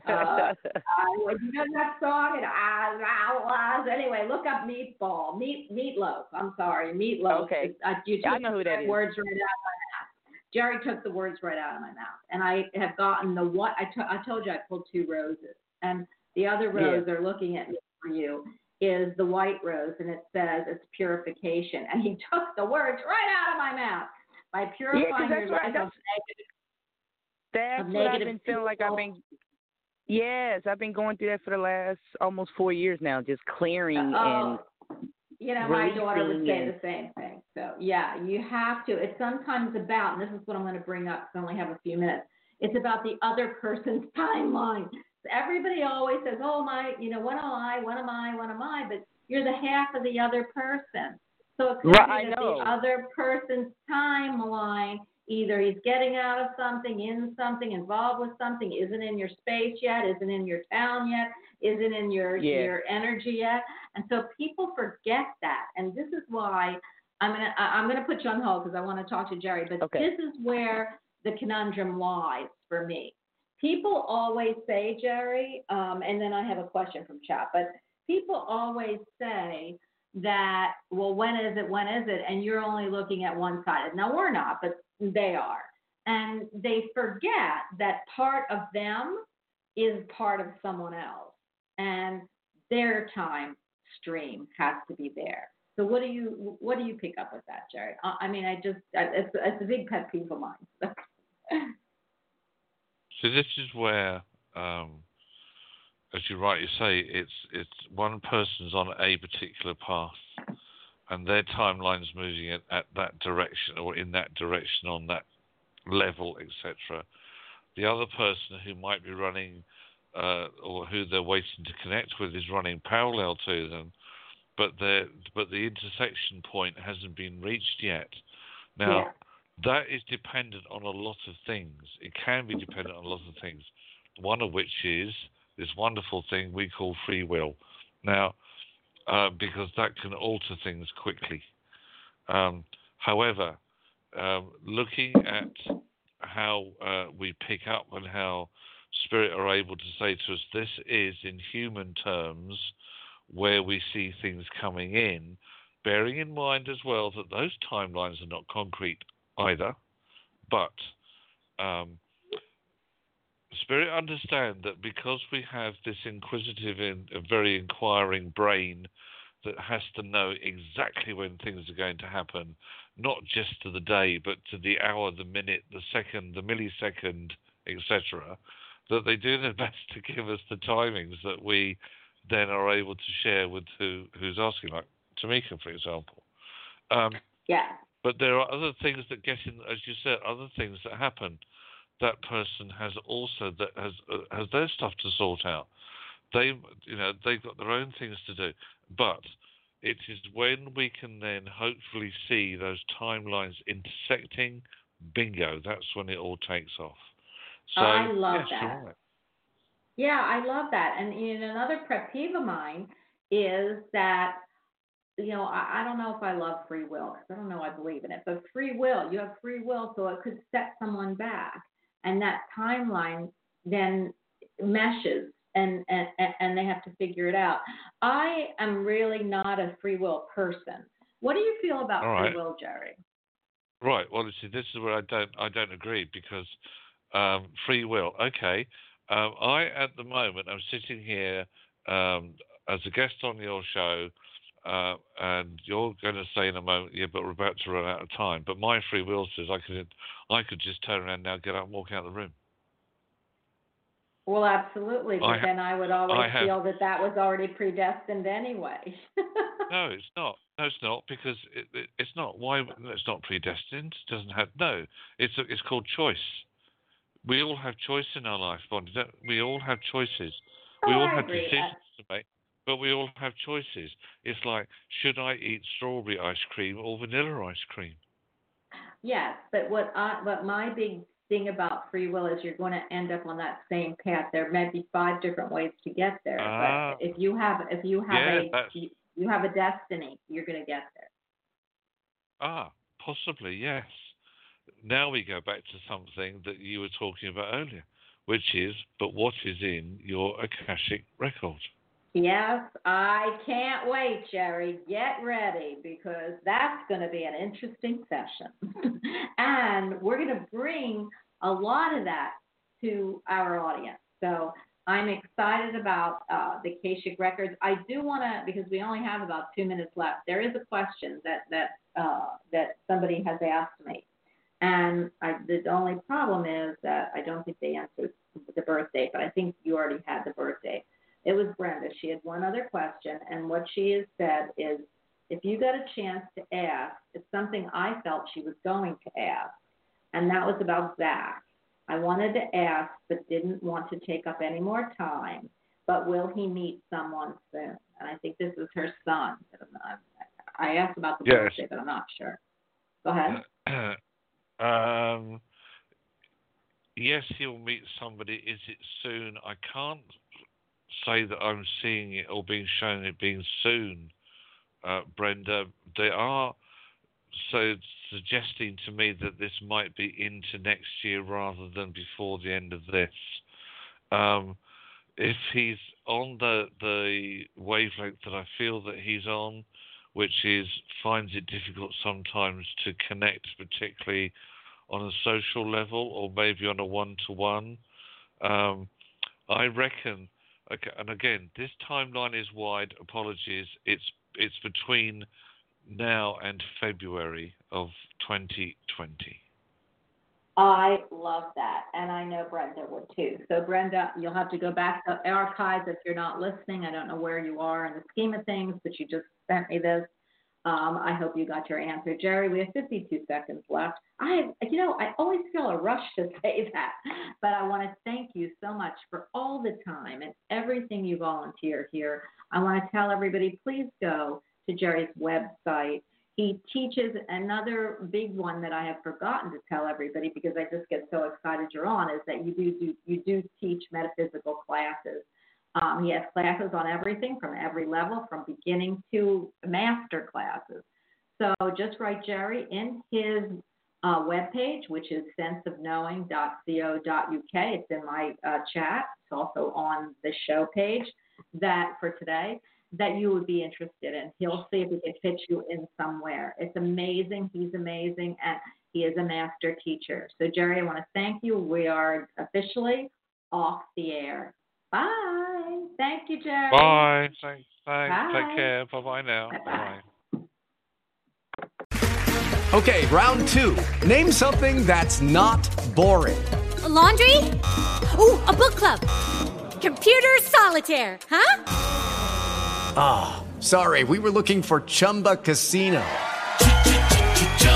Uh, I you know that song. And I, I was anyway. Look up meatball, meat meatloaf. I'm sorry, meatloaf. Okay. I, you took I know who that the is. words right out of my mouth. Jerry took the words right out of my mouth, and I have gotten the what I told you I pulled two roses, and the other Yeah. rose they're looking at me for you is the white rose, and it says it's purification, and he took the words right out of my mouth by purifying that's your life that's- of negative. That's of what I've been feeling like I've been. Yes, I've been going through that for the last almost four years now, just clearing uh, and Oh, you know, my daughter would say the same thing. So yeah, you have to. It's sometimes about, and this is what I'm going to bring up. 'cause I only have a few minutes. It's about the other person's timeline. Everybody always says, "Oh my, you know, what am I? What am I? What am I?" But you're the half of the other person. So it could Right, be that the other person's timeline, either he's getting out of something, in something, involved with something, isn't in your space yet, isn't in your town yet, isn't in your Yeah. your energy yet. And so people forget that. And this is why I'm gonna I'm gonna put you on hold because I want to talk to Jerry. But Okay. this is where the conundrum lies for me. People always say, Jerry, um, and then I have a question from chat, but people always say that, well, when is it? When is it? And you're only looking at one side. Now we're not, but they are. And they forget that part of them is part of someone else. And their time stream has to be there. So what do you what do you pick up with that, Jerry? I I mean, I just I- it's, it's a big pet peeve of mine. So this is where, um, as you rightly say, it's it's one person's on a particular path, and their timeline's moving at, at that direction or in that direction on that level, etc. The other person who might be running, uh, or who they're waiting to connect with, is running parallel to them, but the but the intersection point hasn't been reached yet. Now Yeah. that is dependent on a lot of things. It can be dependent on a lot of things. One of which is this wonderful thing we call free will. Now, uh, because that can alter things quickly. Um, however, um, looking at how uh, we pick up and how spirit are able to say to us, this is in human terms where we see things coming in, bearing in mind as well that those timelines are not concrete either, but um, Spirit understand that because we have this inquisitive and very inquiring brain that has to know exactly when things are going to happen, not just to the day, but to the hour, the minute, the second, the millisecond, etc., that they do their best to give us the timings that we then are able to share with who who's asking, like Tamika, for example. Um, yeah. But there are other things that get in, as you said, other things that happen. That person has also that has uh, has their stuff to sort out. They, you know, they've got their own things to do. But it is when we can then hopefully see those timelines intersecting. Bingo! That's when it all takes off. So oh, I love yes, that. Right. Yeah, I love that. And in another pet peeve of mine is that you know, I, I don't know if I love free will because I don't know I believe in it, but free will, you have free will, so it could set someone back, and that timeline then meshes, and and and they have to figure it out. I am really not a free will person. What do you feel about All free will, Jerry? Right. Well, see, this is where I don't I don't agree because um, free will. Okay. Um, I at the moment I'm sitting here um, as a guest on your show, uh, and you're going to say in a moment, yeah, but we're about to run out of time. But my free will says I could I could just turn around now, get up, and walk out of the room. Well, absolutely, but I ha- then I would always I have- feel that that was already predestined anyway. No, it's not. No, it's not because it, it, it's not. Why? It's not predestined. It doesn't have. No, it's a, it's called choice. We all have choice in our life, Bonnie. We all have choices. we Oh, all I have agree. decisions to make, but we all have choices. It's like, should I eat strawberry ice cream or vanilla ice cream? Yes, but what I, what my big thing about free will is you're going to end up on that same path. There may be five different ways to get there, Ah. but if you have if you have Yeah, a you, you have a destiny, you're going to get there. Ah, possibly, yes. Now we go back to something that you were talking about earlier, which is, but what is in your Akashic record? Yes, I can't wait, Jerry. Get ready because that's going to be an interesting session. and we're going to bring a lot of that to our audience. So I'm excited about uh, the Akashic Records. I do want to, because we only have about two minutes left, there is a question that, that, uh, that somebody has asked me. And I, the only problem is that I don't think they answered the birthday, but I think you already had the birthday. It was Brenda. She had one other question, and what she has said is if you got a chance to ask, it's something I felt she was going to ask, and that was about Zach. I wanted to ask, but didn't want to take up any more time. But will he meet someone soon? And I think this is her son. I asked about the Yes. birthday, but I'm not sure. Go ahead. um, yes, he'll meet somebody. Is it soon? I can't say that I'm seeing it or being shown it being soon, uh, Brenda. They are so suggesting to me that this might be into next year rather than before the end of this. Um, if he's on the the wavelength that I feel that he's on, which is finds it difficult sometimes to connect, particularly on a social level or maybe on a one to one. I reckon, okay, and again, this timeline is wide. Apologies. It's it's between now and February of 2020. I love that, and I know Brenda would too. So, Brenda, you'll have to go back to archives if you're not listening. I don't know where you are in the scheme of things, but you just sent me this. Um, I hope you got your answer, Jerry. We have 52 seconds left. I, you know, I always feel a rush to say that, but I want to thank you so much for all the time and everything you volunteer here. I want to tell everybody, please go to Jerry's website. He teaches another big one that I have forgotten to tell everybody because I just get so excited you're on is that you do, do you do teach metaphysical classes. Um, he has classes on everything from every level, from beginning to master classes. So just write Jerry in his uh, webpage, which is senseofknowing.co.uk. It's in my uh, chat. It's also on the show page that for today that you would be interested in. He'll see if he can fit you in somewhere. It's amazing. He's amazing, and he is a master teacher. So Jerry, I want to thank you. We are officially off the air. Bye. Thank you, Jerry. Bye. Thanks. Thanks. Bye. Take care. Bye bye now. Bye-bye. Okay, round two. Name something that's not boring. A laundry? Ooh, a book club. Computer solitaire, huh? Ah, sorry, we were looking for Chumba Casino.